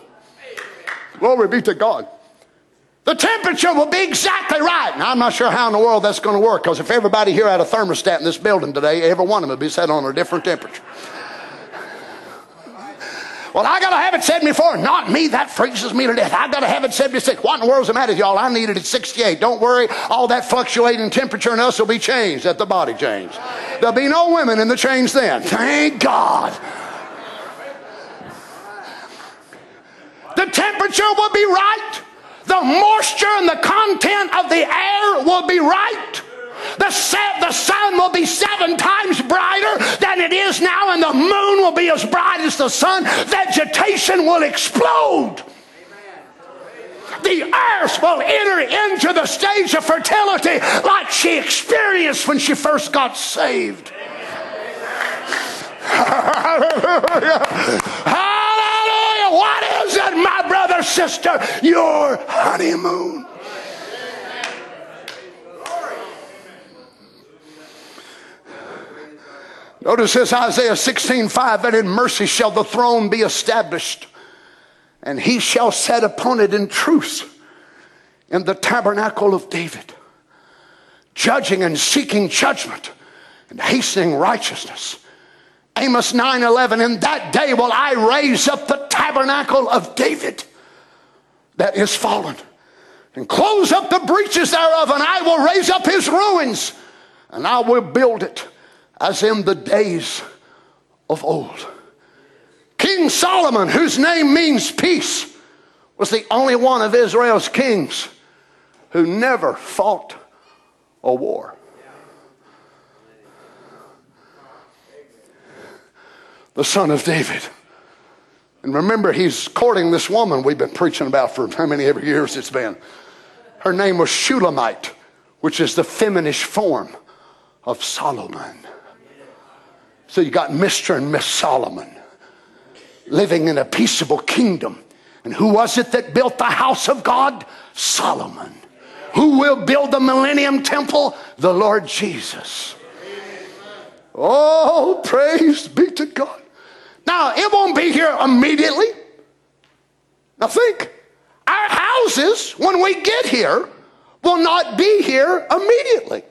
Glory be to God. The temperature will be exactly right. Now, I'm not sure how in the world that's going to work because if everybody here had a thermostat in this building today, every one of them would be set on a different temperature. Well, I got to have it 74. Not me. That freezes me to death. I got to have it 76. What in the world's the matter with y'all? I need it at 68. Don't worry. All that fluctuating temperature in us will be changed at the body change. There'll be no women in the change then. Thank God. The temperature will be right the moisture and the content of the air will be right. The, the sun will be seven times brighter than it is now, and the moon will be as bright as the sun. Vegetation will explode. The earth will enter into the stage of fertility like she experienced when she first got saved. Hallelujah. My brother, sister? Your honeymoon. Notice this Isaiah 16 5 that in mercy shall the throne be established, and he shall set upon it in truth in the tabernacle of David, judging and seeking judgment and hastening righteousness. Amos 9 11, in that day will I raise up the tabernacle of David that is fallen and close up the breaches thereof, and I will raise up his ruins and I will build it as in the days of old. King Solomon, whose name means peace, was the only one of Israel's kings who never fought a war. The son of David. And remember, he's courting this woman we've been preaching about for how many ever years it's been. Her name was Shulamite, which is the feminish form of Solomon. So you got Mr. and Miss Solomon living in a peaceable kingdom. And who was it that built the house of God? Solomon. Who will build the millennium temple? The Lord Jesus. Oh, praise be to God. Now, it won't be here immediately. Now, think our houses, when we get here, will not be here immediately.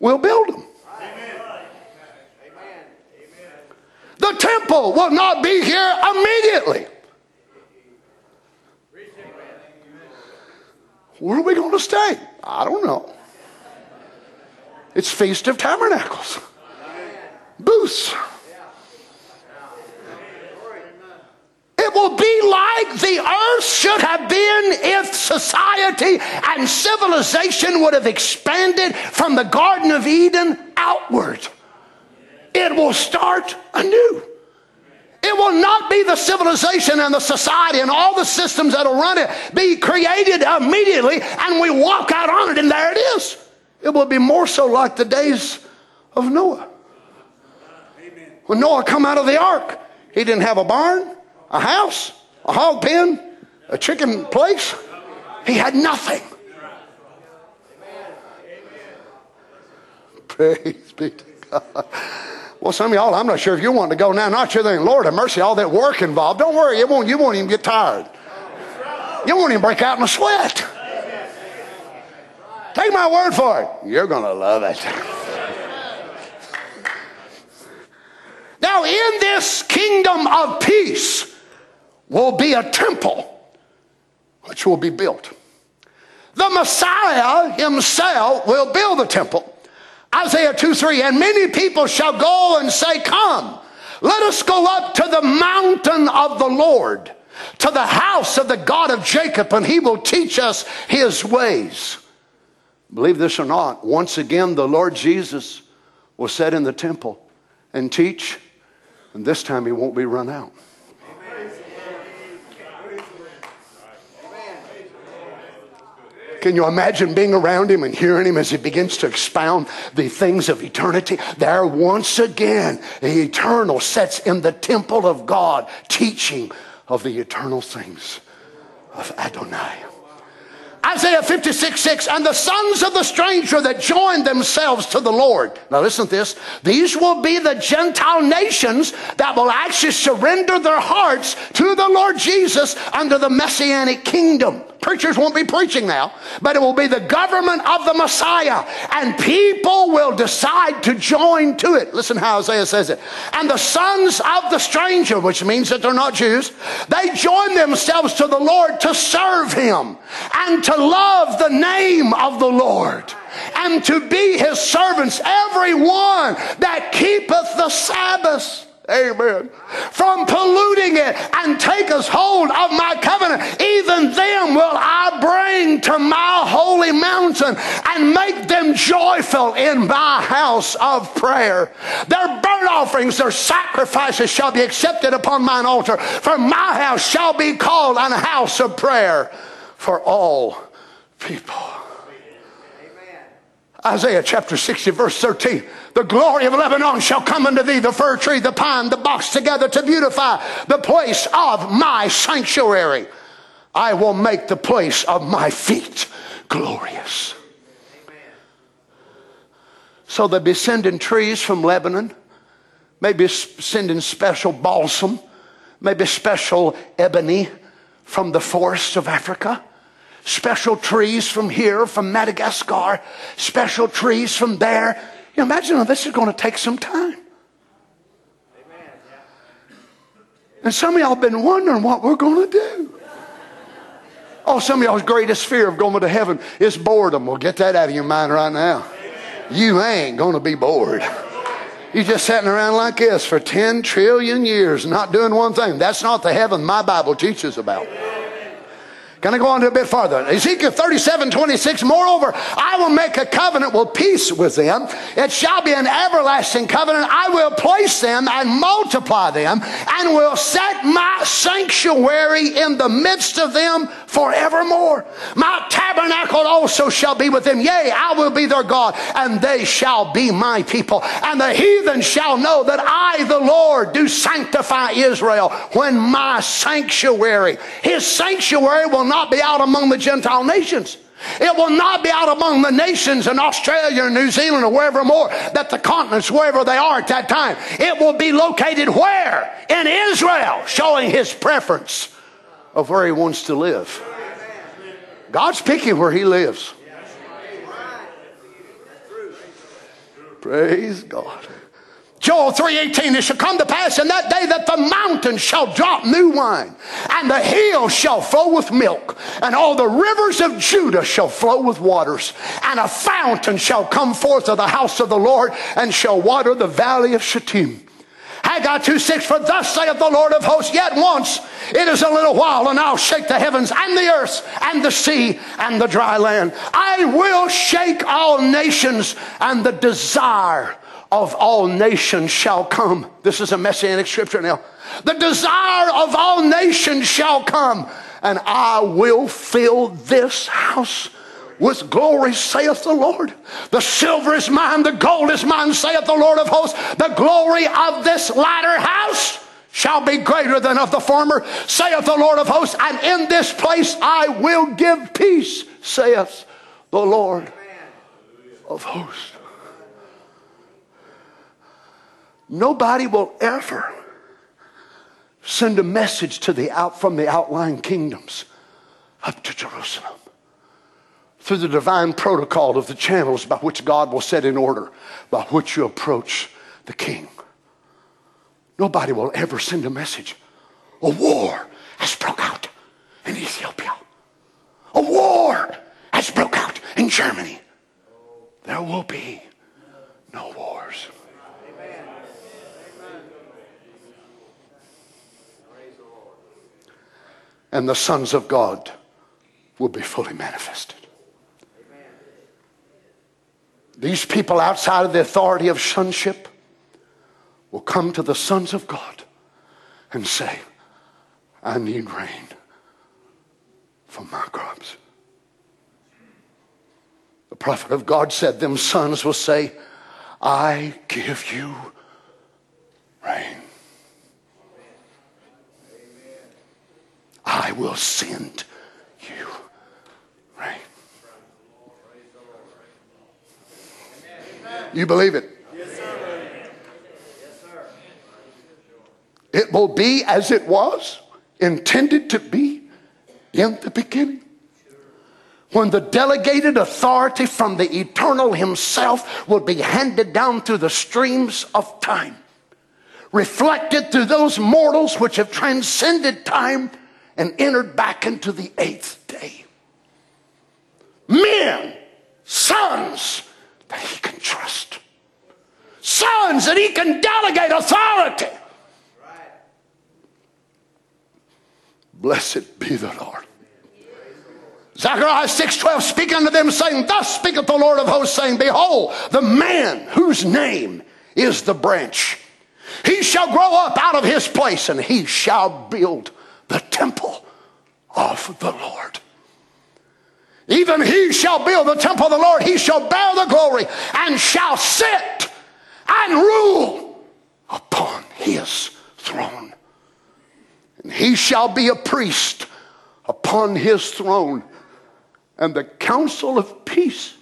We'll build them. The temple will not be here immediately. Where are we going to stay? I don't know. It's Feast of Tabernacles booths. It will be like the earth should have been if society and civilization would have expanded from the Garden of Eden outward. It will start anew. It will not be the civilization and the society and all the systems that'll run it be created immediately and we walk out on it and there it is. It will be more so like the days of Noah. When Noah come out of the ark, he didn't have a barn, a house, a hog pen, a chicken place. He had nothing. Praise be to God. Well, some of y'all, I'm not sure if you want to go now. Not sure thinking, Lord have mercy, all that work involved. Don't worry, you won't, you won't even get tired. You won't even break out in a sweat. Take my word for it. You're going to love it. Now, in this kingdom of peace will be a temple which will be built. The Messiah himself will build the temple. Isaiah 2 3, and many people shall go and say, Come, let us go up to the mountain of the Lord, to the house of the God of Jacob, and he will teach us his ways. Believe this or not, once again, the Lord Jesus will sit in the temple and teach, and this time he won't be run out. Can you imagine being around him and hearing him as he begins to expound the things of eternity? There, once again, the eternal sets in the temple of God, teaching of the eternal things of Adonai. Isaiah 56, 6, and the sons of the stranger that joined themselves to the Lord. Now listen to this. These will be the Gentile nations that will actually surrender their hearts to the Lord Jesus under the Messianic kingdom. Preachers won't be preaching now, but it will be the government of the Messiah, and people will decide to join to it. Listen how Isaiah says it. And the sons of the stranger, which means that they're not Jews, they join themselves to the Lord to serve him and to love the name of the Lord and to be his servants, every one that keepeth the Sabbath. Amen. From polluting it and take us hold of my covenant. Even them will I bring to my holy mountain and make them joyful in my house of prayer. Their burnt offerings, their sacrifices shall be accepted upon mine altar. For my house shall be called an house of prayer for all people. Isaiah chapter 60, verse 13. The glory of Lebanon shall come unto thee, the fir tree, the pine, the box together to beautify the place of my sanctuary. I will make the place of my feet glorious. So they'll be sending trees from Lebanon, maybe sending special balsam, maybe special ebony from the forests of Africa special trees from here, from Madagascar, special trees from there. You imagine this is going to take some time. And some of y'all been wondering what we're going to do. Oh, some of y'all's greatest fear of going to heaven is boredom. Well, get that out of your mind right now. You ain't going to be bored. You're just sitting around like this for 10 trillion years, not doing one thing. That's not the heaven my Bible teaches about. I go on to a bit farther? Ezekiel 37, 26. Moreover, I will make a covenant with peace with them. It shall be an everlasting covenant. I will place them and multiply them and will set my sanctuary in the midst of them forevermore. My tabernacle also shall be with them. Yea, I will be their God and they shall be my people. And the heathen shall know that I, the Lord, do sanctify Israel when my sanctuary, his sanctuary will not not be out among the Gentile nations. It will not be out among the nations in Australia or New Zealand or wherever more, that the continents, wherever they are at that time. It will be located where? In Israel, showing his preference of where he wants to live. God's picking where he lives. Praise God. Joel 3:18 it shall come to pass in that day that the mountains shall drop new wine and the hills shall flow with milk and all the rivers of Judah shall flow with waters and a fountain shall come forth of the house of the Lord and shall water the valley of Shittim Haggai 2 6, for thus saith the Lord of hosts, yet once it is a little while, and I'll shake the heavens and the earth and the sea and the dry land. I will shake all nations, and the desire of all nations shall come. This is a messianic scripture now. The desire of all nations shall come, and I will fill this house with glory, saith the Lord. The silver is mine, the gold is mine, saith the Lord of hosts. The glory of this latter house shall be greater than of the former, saith the Lord of hosts. And in this place I will give peace, saith the Lord of hosts. Nobody will ever send a message to the out from the outlying kingdoms up to Jerusalem through the divine protocol of the channels by which God will set in order, by which you approach the king. Nobody will ever send a message. A war has broke out in Ethiopia. A war has broke out in Germany. There will be no wars. And the sons of God will be fully manifested. These people outside of the authority of sonship will come to the sons of God and say, I need rain for my crops. The prophet of God said, Them sons will say, I give you rain. I will send you rain. You believe it? Yes, sir. Yes, sir. It will be as it was intended to be in the beginning. When the delegated authority from the eternal himself will be handed down through the streams of time, reflected through those mortals which have transcended time and entered back into the eighth day. Men, sons, that he can trust. Sons that he can delegate authority. Blessed be the Lord. Zechariah 6:12 speak unto them, saying, Thus speaketh the Lord of hosts, saying, Behold, the man whose name is the branch. He shall grow up out of his place, and he shall build the temple of the Lord. Even he shall build the temple of the Lord. He shall bear the glory and shall sit and rule upon his throne. And he shall be a priest upon his throne. And the counsel of peace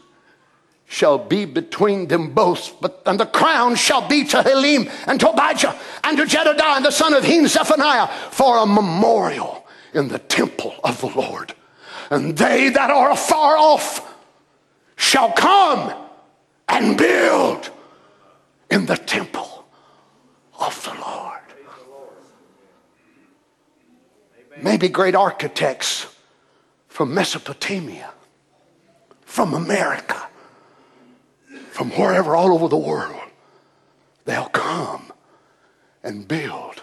shall be between them both. But and the crown shall be to Helem and Tobijah and to Jedediah the son of Hen Zephaniah for a memorial in the temple of the Lord and they that are afar off shall come and build in the temple of the Lord. Maybe great architects from Mesopotamia, from America, from wherever all over the world, they'll come and build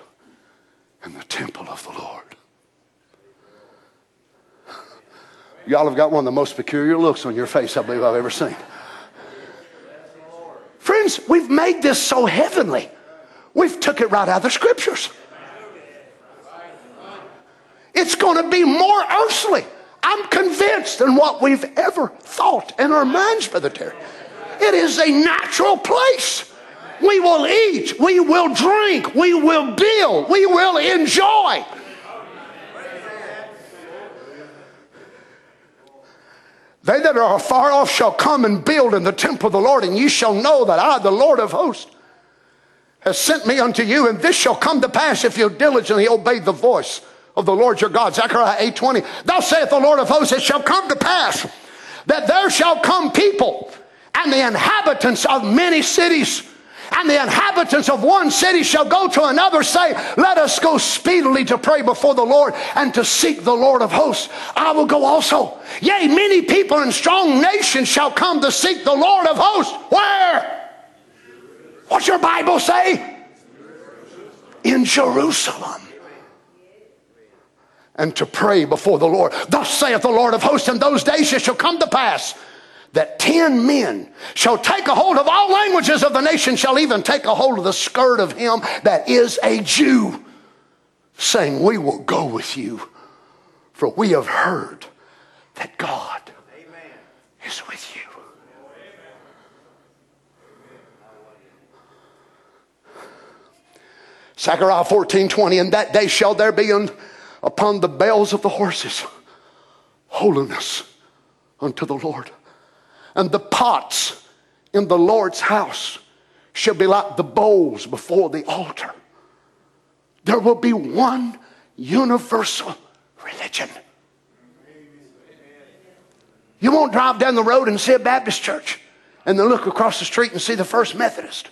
in the temple of the Lord. Y'all have got one of the most peculiar looks on your face I believe I've ever seen. Friends, we've made this so heavenly. We've took it right out of the scriptures. It's going to be more earthly. I'm convinced than what we've ever thought in our minds, Brother Terry. It is a natural place. We will eat, we will drink, we will build, we will enjoy. They that are afar off shall come and build in the temple of the Lord, and ye shall know that I, the Lord of hosts, has sent me unto you, and this shall come to pass if you diligently obey the voice of the Lord your God. Zechariah 8:20. Thus saith the Lord of hosts, it shall come to pass that there shall come people and the inhabitants of many cities and the inhabitants of one city shall go to another, say, Let us go speedily to pray before the Lord and to seek the Lord of hosts. I will go also. Yea, many people and strong nations shall come to seek the Lord of hosts. Where? What's your Bible say? in Jerusalem and to pray before the Lord. Thus saith the Lord of hosts, in those days it shall come to pass that ten men shall take a hold of all languages of the nation, shall even take a hold of the skirt of him that is a Jew, saying, We will go with you, for we have heard that God Amen. is with you. Zechariah 14 20, in that day shall there be upon the bells of the horses holiness unto the Lord. And the pots in the Lord's house shall be like the bowls before the altar. There will be one universal religion. You won't drive down the road and see a Baptist church and then look across the street and see the First Methodist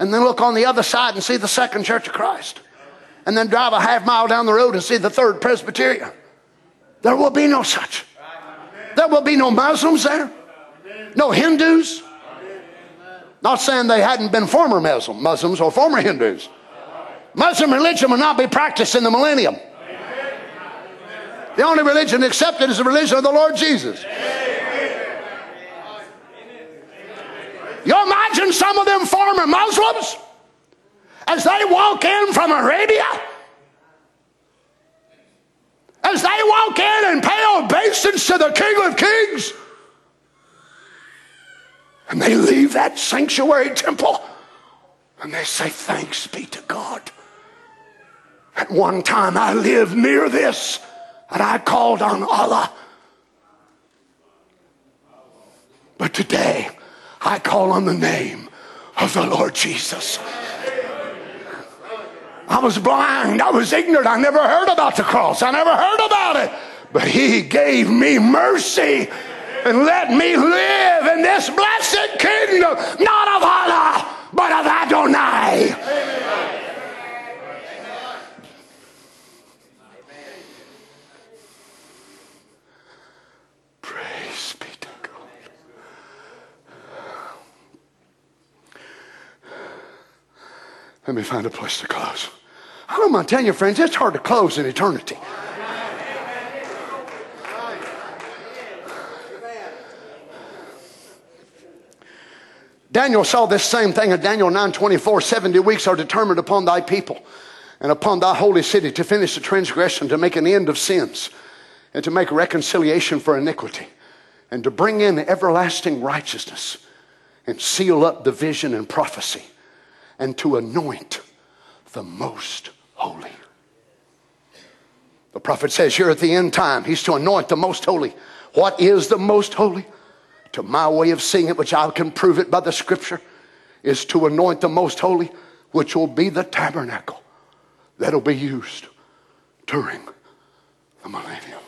and then look on the other side and see the Second Church of Christ, and then drive a half mile down the road and see the Third Presbyterian. There will be no such. There will be no Muslims there, no Hindus. Not saying they hadn't been former Muslim, Muslims or former Hindus. Muslim religion will not be practiced in the millennium. The only religion accepted is the religion of the Lord Jesus. You imagine some of them former Muslims as they walk in from Arabia? As they walk in and pay obeisance to the King of Kings? And they leave that sanctuary temple and they say, Thanks be to God. At one time I lived near this and I called on Allah. But today, I call on the name of the Lord Jesus. I was blind. I was ignorant. I never heard about the cross. I never heard about it. But He gave me mercy and let me live in this blessed kingdom, not of Allah, but of Adonai. Praise be to God. Let me find a place to close. I don't mind telling you, friends, it's hard to close in eternity. Daniel saw this same thing in Daniel 9 24. 70 weeks are determined upon thy people and upon thy holy city to finish the transgression, to make an end of sins, and to make reconciliation for iniquity, and to bring in everlasting righteousness, and seal up the vision and prophecy and to anoint the most holy. The prophet says here at the end time, he's to anoint the most holy. What is the most holy? To my way of seeing it, which I can prove it by the scripture, is to anoint the most holy, which will be the tabernacle that'll be used during the millennium.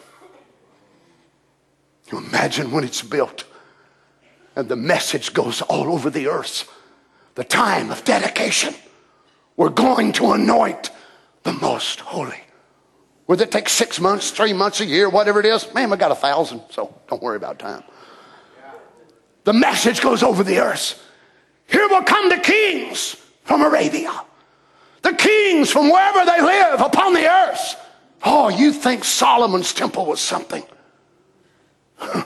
You imagine when it's built and the message goes all over the earth the time of dedication. We're going to anoint the most holy. Whether it takes six months, three months, a year, whatever it is, man, we got a thousand, so don't worry about time. The message goes over the earth. Here will come the kings from Arabia, the kings from wherever they live upon the earth. Oh, you think Solomon's temple was something?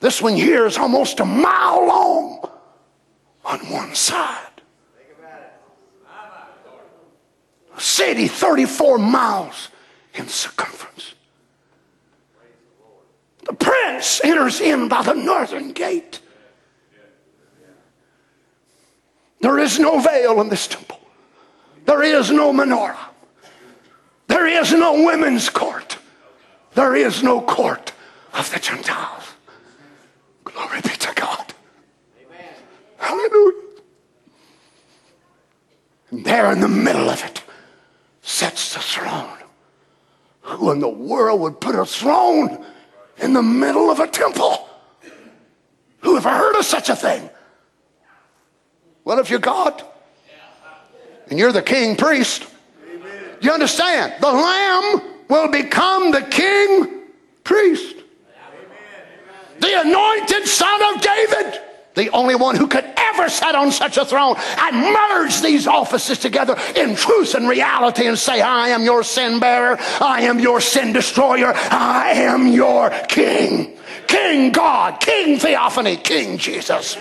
This one here is almost a mile long on one side. A city 34 miles in circumference. The prince enters in by the northern gate. There is no veil in this temple. There is no menorah. There is no women's court. There is no court of the Gentiles. Glory be to God. Hallelujah. And there in the middle of it sits the throne. Who in the world would put a throne in the middle of a temple? Who ever heard of such a thing? Well, if you're God and you're the king priest, you understand? The lamb will become the king priest. The anointed son of David the only one who could ever sit on such a throne and merge these offices together in truth and reality and say, I am your sin bearer, I am your sin destroyer, I am your king. King God, King Theophany, King Jesus.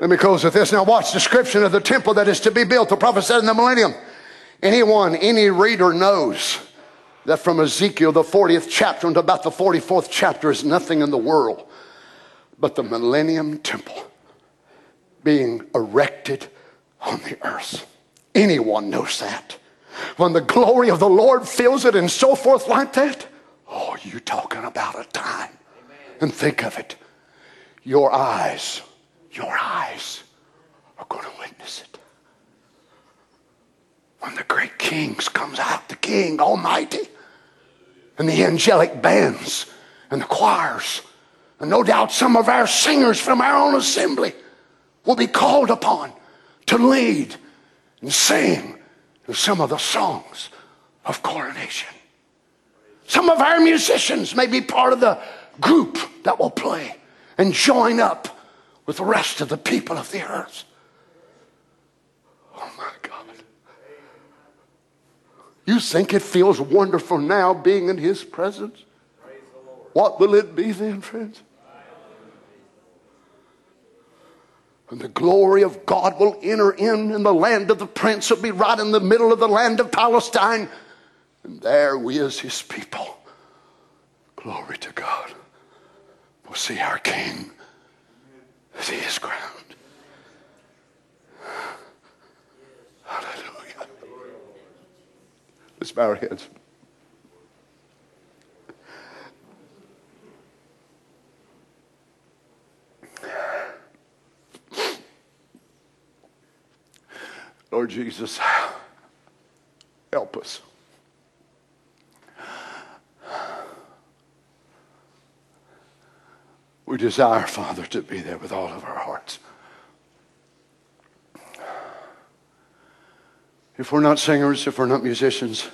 Let me close with this. Now, watch description of the temple that is to be built. The prophet said in the millennium. Anyone, any reader knows that from Ezekiel, the 40th chapter, and about the 44th chapter is nothing in the world but the millennium temple being erected on the earth. Anyone knows that. When the glory of the Lord fills it and so forth like that, oh, you talking about a time. And think of it. Your eyes, your eyes are going to witness it. When the great kings comes out, the king almighty, and the angelic bands and the choirs, and no doubt some of our singers from our own assembly will be called upon to lead and sing some of the songs of coronation. Some of our musicians may be part of the group that will play and join up with the rest of the people of the earth. Oh my. You think it feels wonderful now being in His presence? What will it be then, friends? And the glory of God will enter in, and the land of the prince will be right in the middle of the land of Palestine. And there we, as his people, glory to God, will see our King as he is crowned. Hallelujah. Let's heads. Lord Jesus, help us. We desire, Father, to be there with all of our hearts. If we're not singers, if we're not musicians,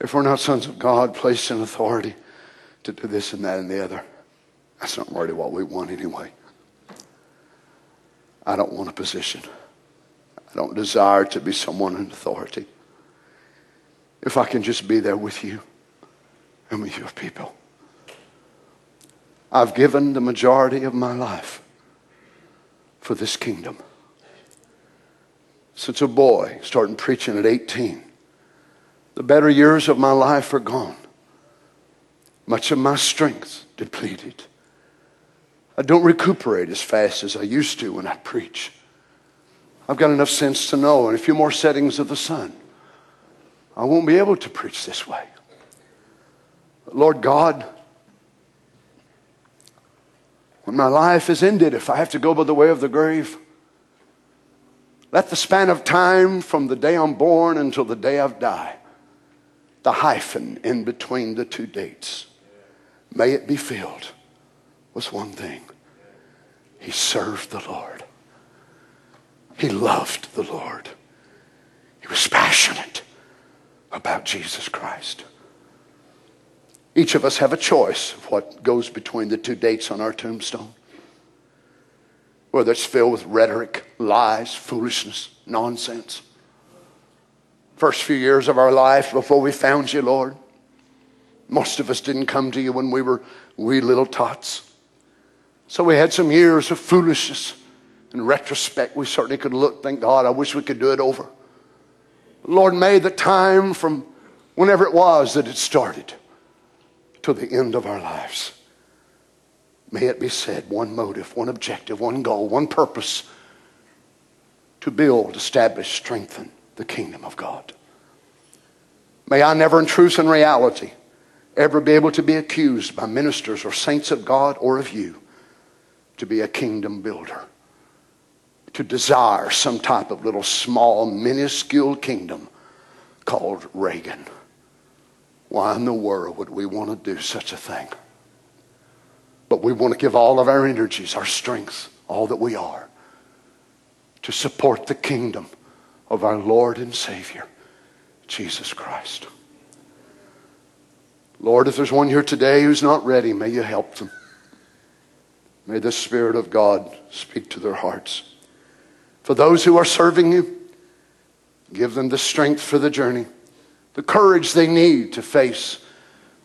if we're not sons of God placed in authority to do this and that and the other, that's not really what we want anyway. I don't want a position. I don't desire to be someone in authority. If I can just be there with you and with your people. I've given the majority of my life for this kingdom. Since a boy, starting preaching at 18, the better years of my life are gone. Much of my strength depleted. I don't recuperate as fast as I used to when I preach. I've got enough sense to know in a few more settings of the sun, I won't be able to preach this way. But Lord God, when my life is ended, if I have to go by the way of the grave, let the span of time from the day I'm born until the day I die, the hyphen in between the two dates, may it be filled with one thing. He served the Lord. He loved the Lord. He was passionate about Jesus Christ. Each of us have a choice of what goes between the two dates on our tombstone. Whether it's filled with rhetoric, lies, foolishness, nonsense. First few years of our life before we found you, Lord, most of us didn't come to you when we were wee little tots. So we had some years of foolishness in retrospect, we certainly could look, thank God, I wish we could do it over. Lord, may the time from whenever it was that it started to the end of our lives, may it be said one motive, one objective, one goal, one purpose to build, establish, strengthen the kingdom of God. May I never, in truth and reality, ever be able to be accused by ministers or saints of God or of you to be a kingdom builder to desire some type of little small, minuscule kingdom called Reagan. Why in the world would we want to do such a thing? But we want to give all of our energies, our strengths, all that we are to support the kingdom of our Lord and Savior, Jesus Christ. Lord, if there's one here today who's not ready, may you help them. May the Spirit of God speak to their hearts. For those who are serving you, give them the strength for the journey, the courage they need to face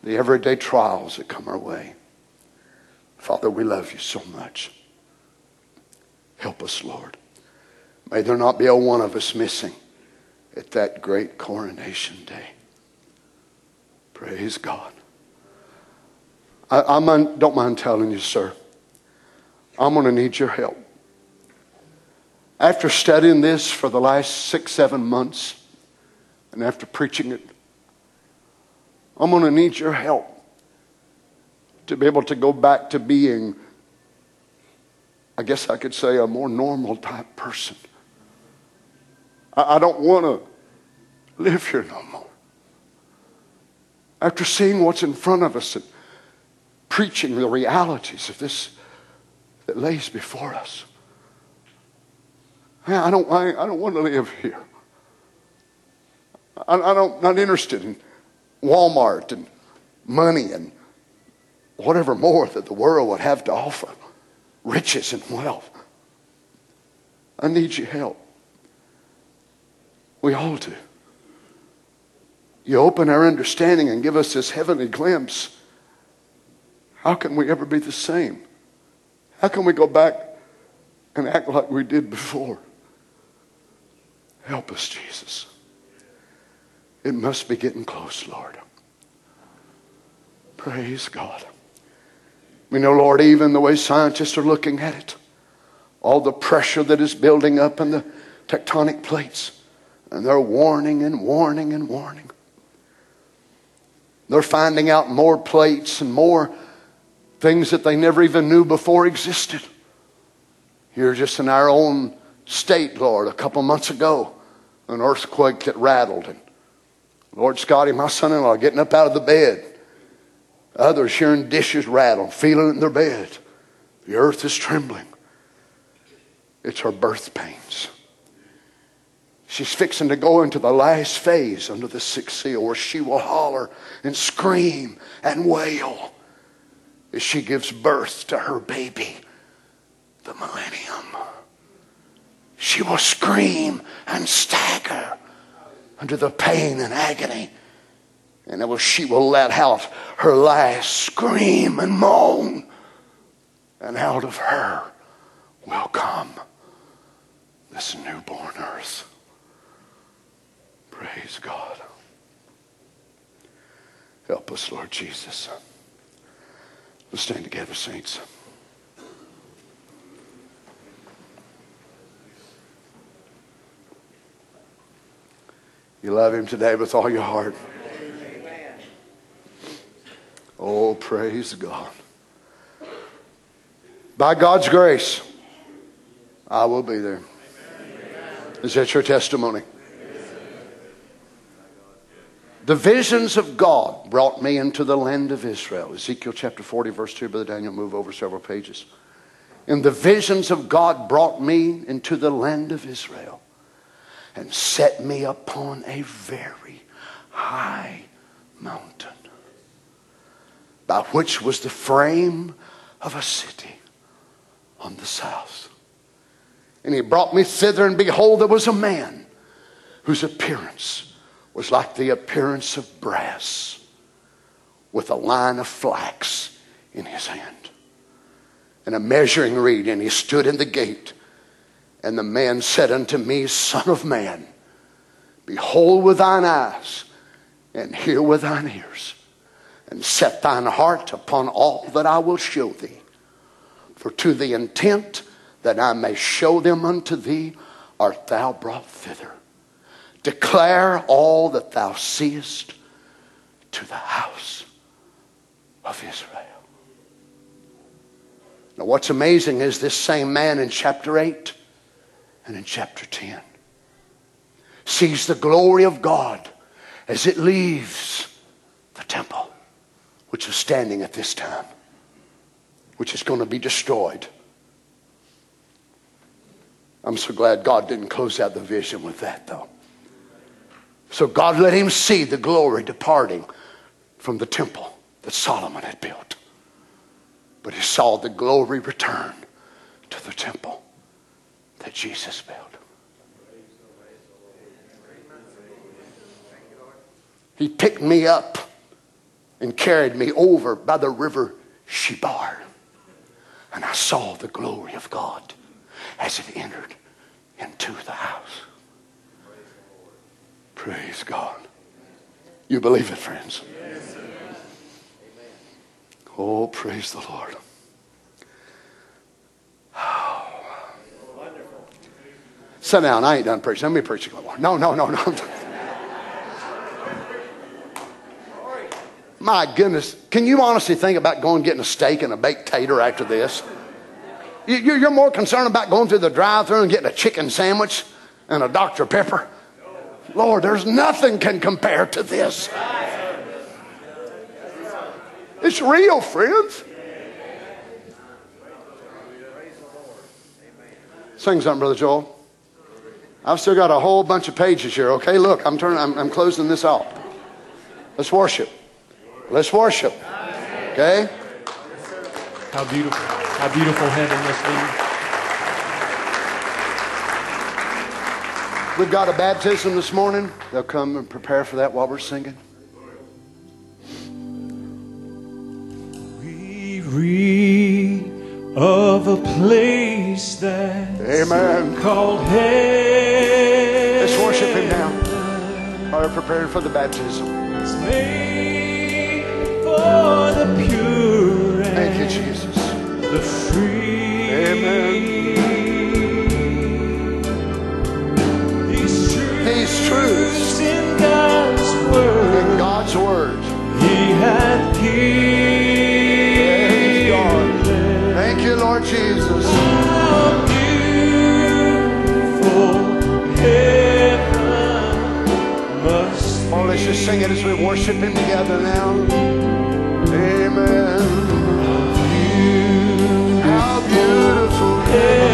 the everyday trials that come our way. Father, we love you so much. Help us, Lord. May there not be a one of us missing at that great coronation day. Praise God. I, I don't mind telling you, sir, I'm going to need your help. After studying this for the last six, seven months, and after preaching it, I'm going to need your help to be able to go back to being, I guess I could say, a more normal type person. I, I don't want to live here no more. After seeing what's in front of us and preaching the realities of this that lays before us. I don't, I, I don't want to live here. I, I don't, not interested in Walmart and money and whatever more that the world would have to offer riches and wealth. I need your help. We all do. You open our understanding and give us this heavenly glimpse. How can we ever be the same? How can we go back and act like we did before? Help us, Jesus. It must be getting close, Lord. Praise God. We know, Lord, even the way scientists are looking at it, all the pressure that is building up in the tectonic plates, and they're warning and warning and warning. They're finding out more plates and more things that they never even knew before existed. Here, just in our own state, Lord, a couple months ago, an earthquake that rattled. And Lord Scotty, my son in law, getting up out of the bed. Others hearing dishes rattle, feeling it in their bed. The earth is trembling. It's her birth pains. She's fixing to go into the last phase under the sixth seal where she will holler and scream and wail as she gives birth to her baby, the millennium. She will scream and stagger under the pain and agony. And it will, she will let out her last scream and moan. And out of her will come this newborn earth. Praise God. Help us, Lord Jesus. Let's stand together, saints. You love him today with all your heart. Oh, praise God. By God's grace, I will be there. Is that your testimony? The visions of God brought me into the land of Israel. Ezekiel chapter 40, verse 2. Brother Daniel, move over several pages. And the visions of God brought me into the land of Israel and set me upon a very high mountain, by which was the frame of a city on the south. And he brought me thither, and behold, there was a man whose appearance was like the appearance of brass with a line of flax in his hand and a measuring reed, and he stood in the gate. And the man said unto me, Son of man, behold with thine eyes, and hear with thine ears, and set thine heart upon all that I will show thee. For to the intent that I may show them unto thee art thou brought thither. Declare all that thou seest to the house of Israel. Now, what's amazing is this same man in chapter 8 and in chapter 10 sees the glory of God as it leaves the temple, which is standing at this time, which is going to be destroyed. I'm so glad God didn't close out the vision with that, though. So God let him see the glory departing from the temple that Solomon had built. But he saw the glory return to the temple that Jesus built. He picked me up and carried me over by the river Chebar. And I saw the glory of God as it entered into the house. Praise God. You believe it, friends? Oh, praise the Lord. Sit down. I ain't done preaching. Let me preach a little more. No, no, no, no. My goodness. Can you honestly think about going and getting a steak and a baked tater after this? You- You're more concerned about going through the drive through and getting a chicken sandwich and a Dr. Pepper? Lord, there's nothing can compare to this. It's real, friends. Sing something, Brother Joel. I've still got a whole bunch of pages here. Okay, look, I'm turning. I'm, I'm closing this off. Let's worship. Let's worship. Okay. How beautiful. How beautiful heaven must be. We've got a baptism this morning. They'll come and prepare for that while we're singing. We read of a place that Amen. called heaven. Let's worship Him now. While we're preparing for the baptism. Sing it as we worship Him together now. Amen. How beautiful it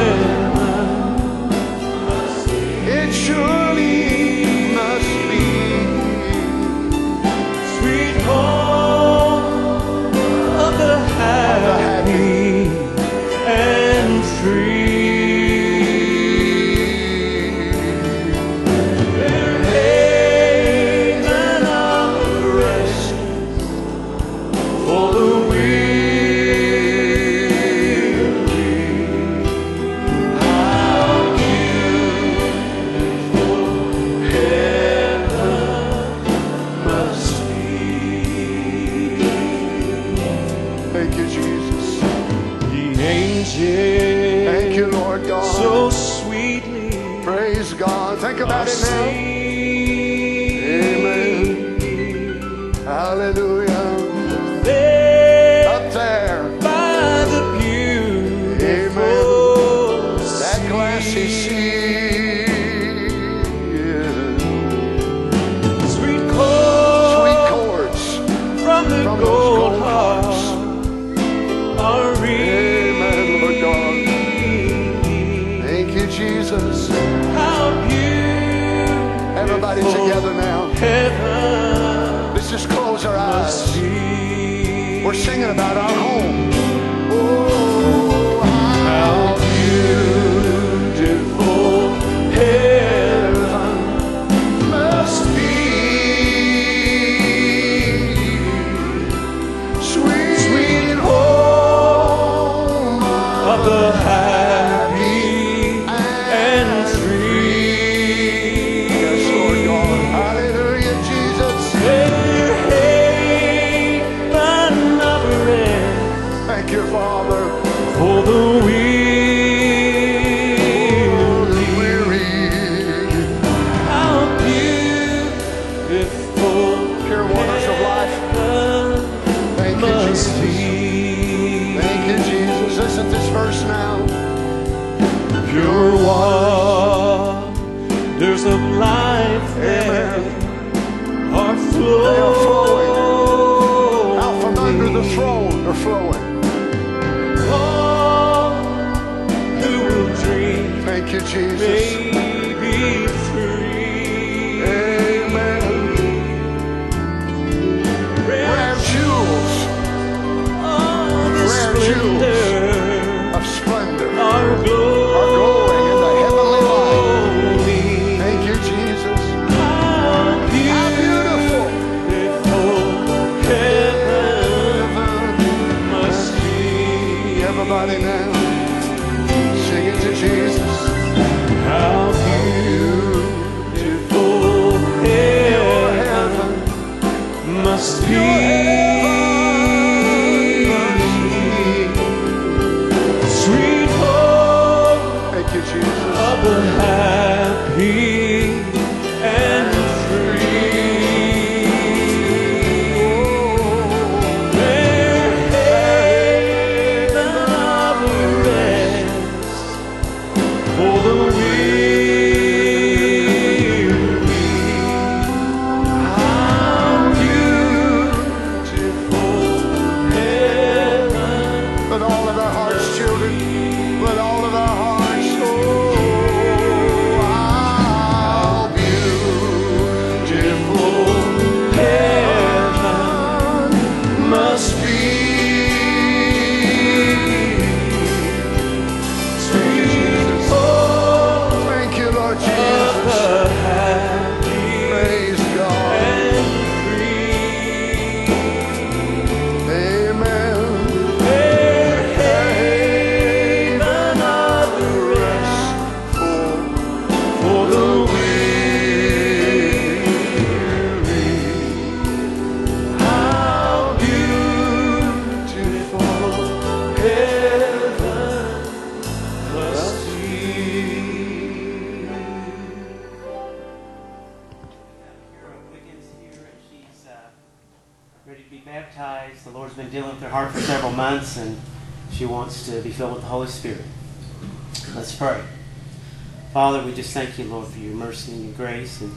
just thank you, Lord, for your mercy and your grace and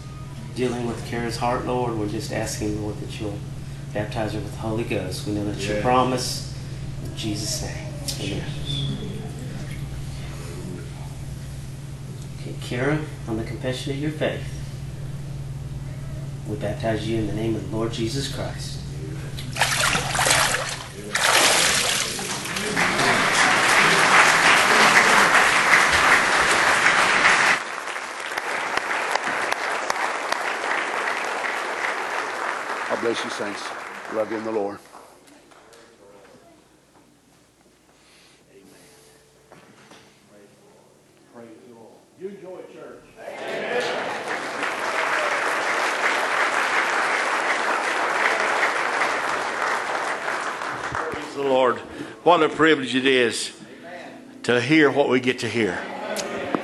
dealing with Kara's heart, Lord. We're just asking, Lord, that you'll baptize her with the Holy Ghost. We know that's your promise. In Jesus' name. Amen. Okay, Kara, on the confession of your faith, we baptize you in the name of the Lord Jesus Christ. Bless you, saints. Love you in the Lord. You enjoy church. Praise the Lord. What a privilege it is to hear what we get to hear.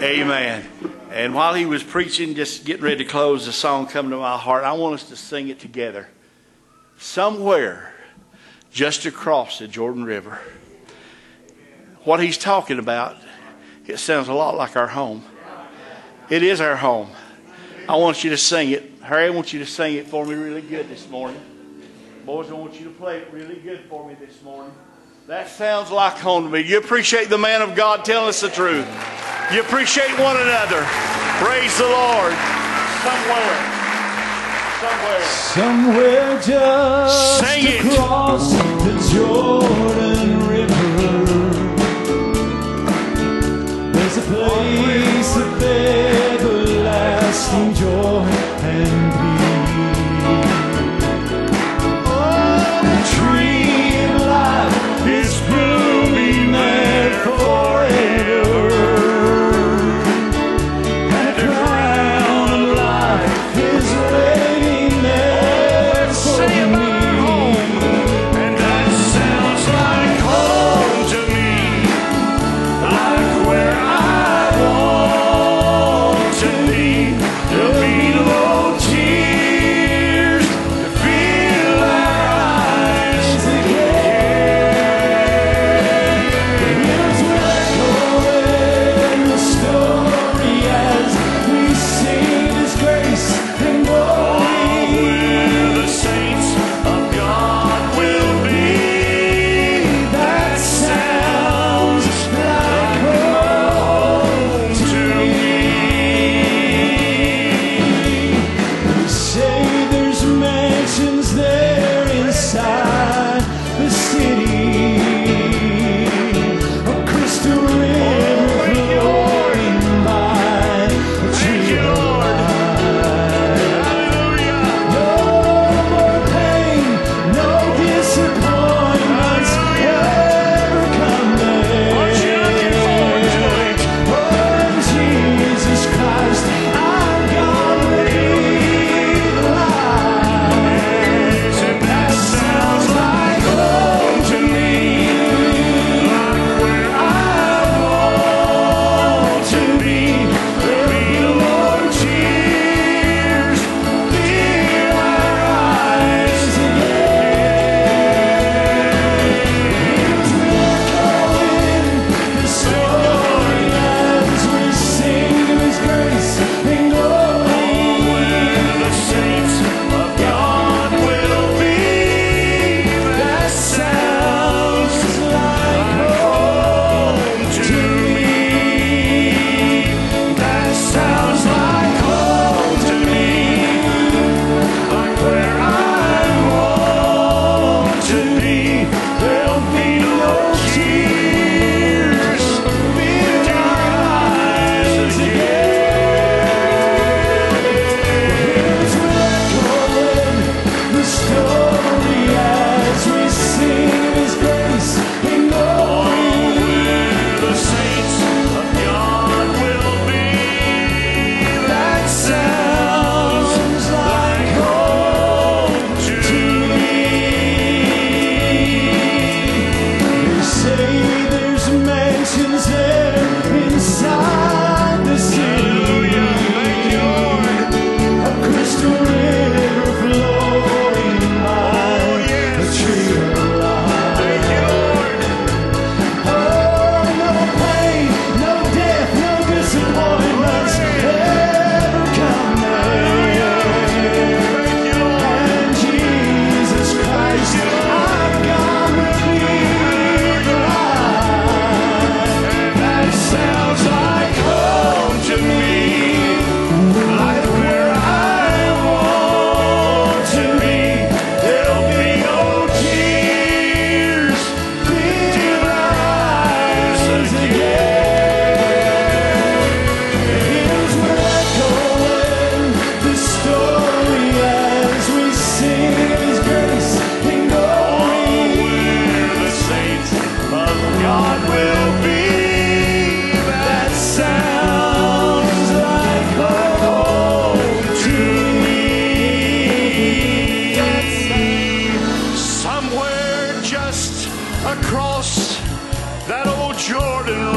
Amen. And while he was preaching, just getting ready to close, the song come to my heart. I want us to sing it together. Somewhere just across the Jordan River. What he's talking about, it sounds a lot like our home. It is our home. I want you to sing it. Harry, I want you to sing it for me really good this morning. Boys, I want you to play it really good for me this morning. That sounds like home to me. You appreciate the man of God telling us the truth. You appreciate one another. Praise the Lord. Somewhere. Somewhere. Somewhere just Sing it. across the Jordan River, there's a place of everlasting across that old Jordan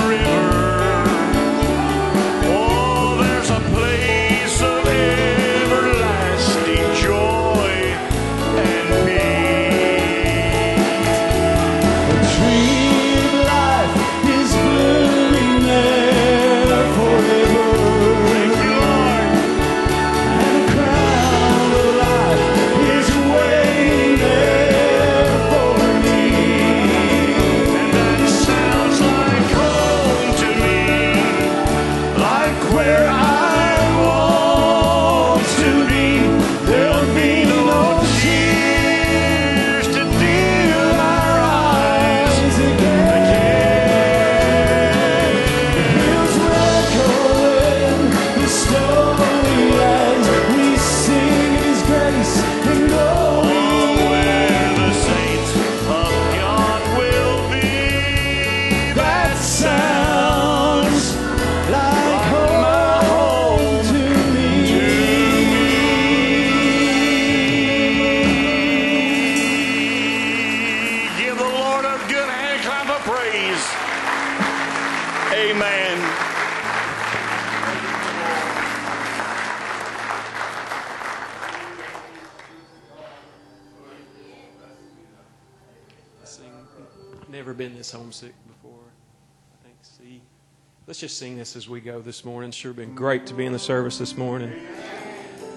just sing this as we go this morning. Sure, been great to be in the service this morning.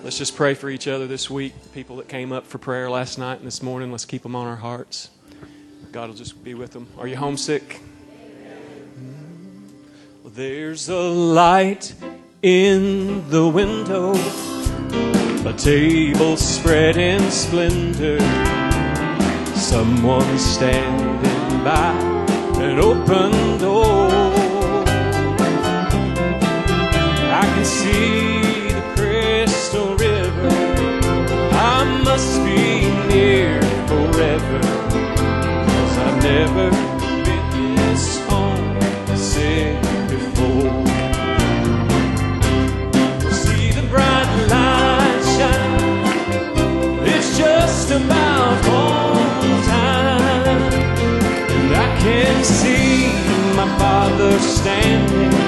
Let's just pray for each other this week. People that came up for prayer last night and this morning, let's keep them on our hearts. God will just be with them. Are you homesick? Well, there's a light in the window, a table spread in splendor. Someone standing by an open door. Never been this before. See the bright light shine. It's just about time. And I can see my father standing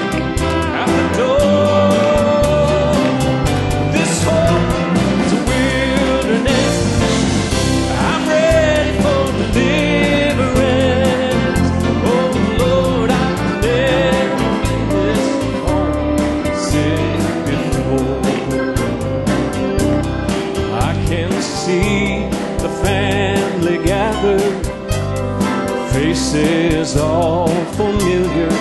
faces all familiar.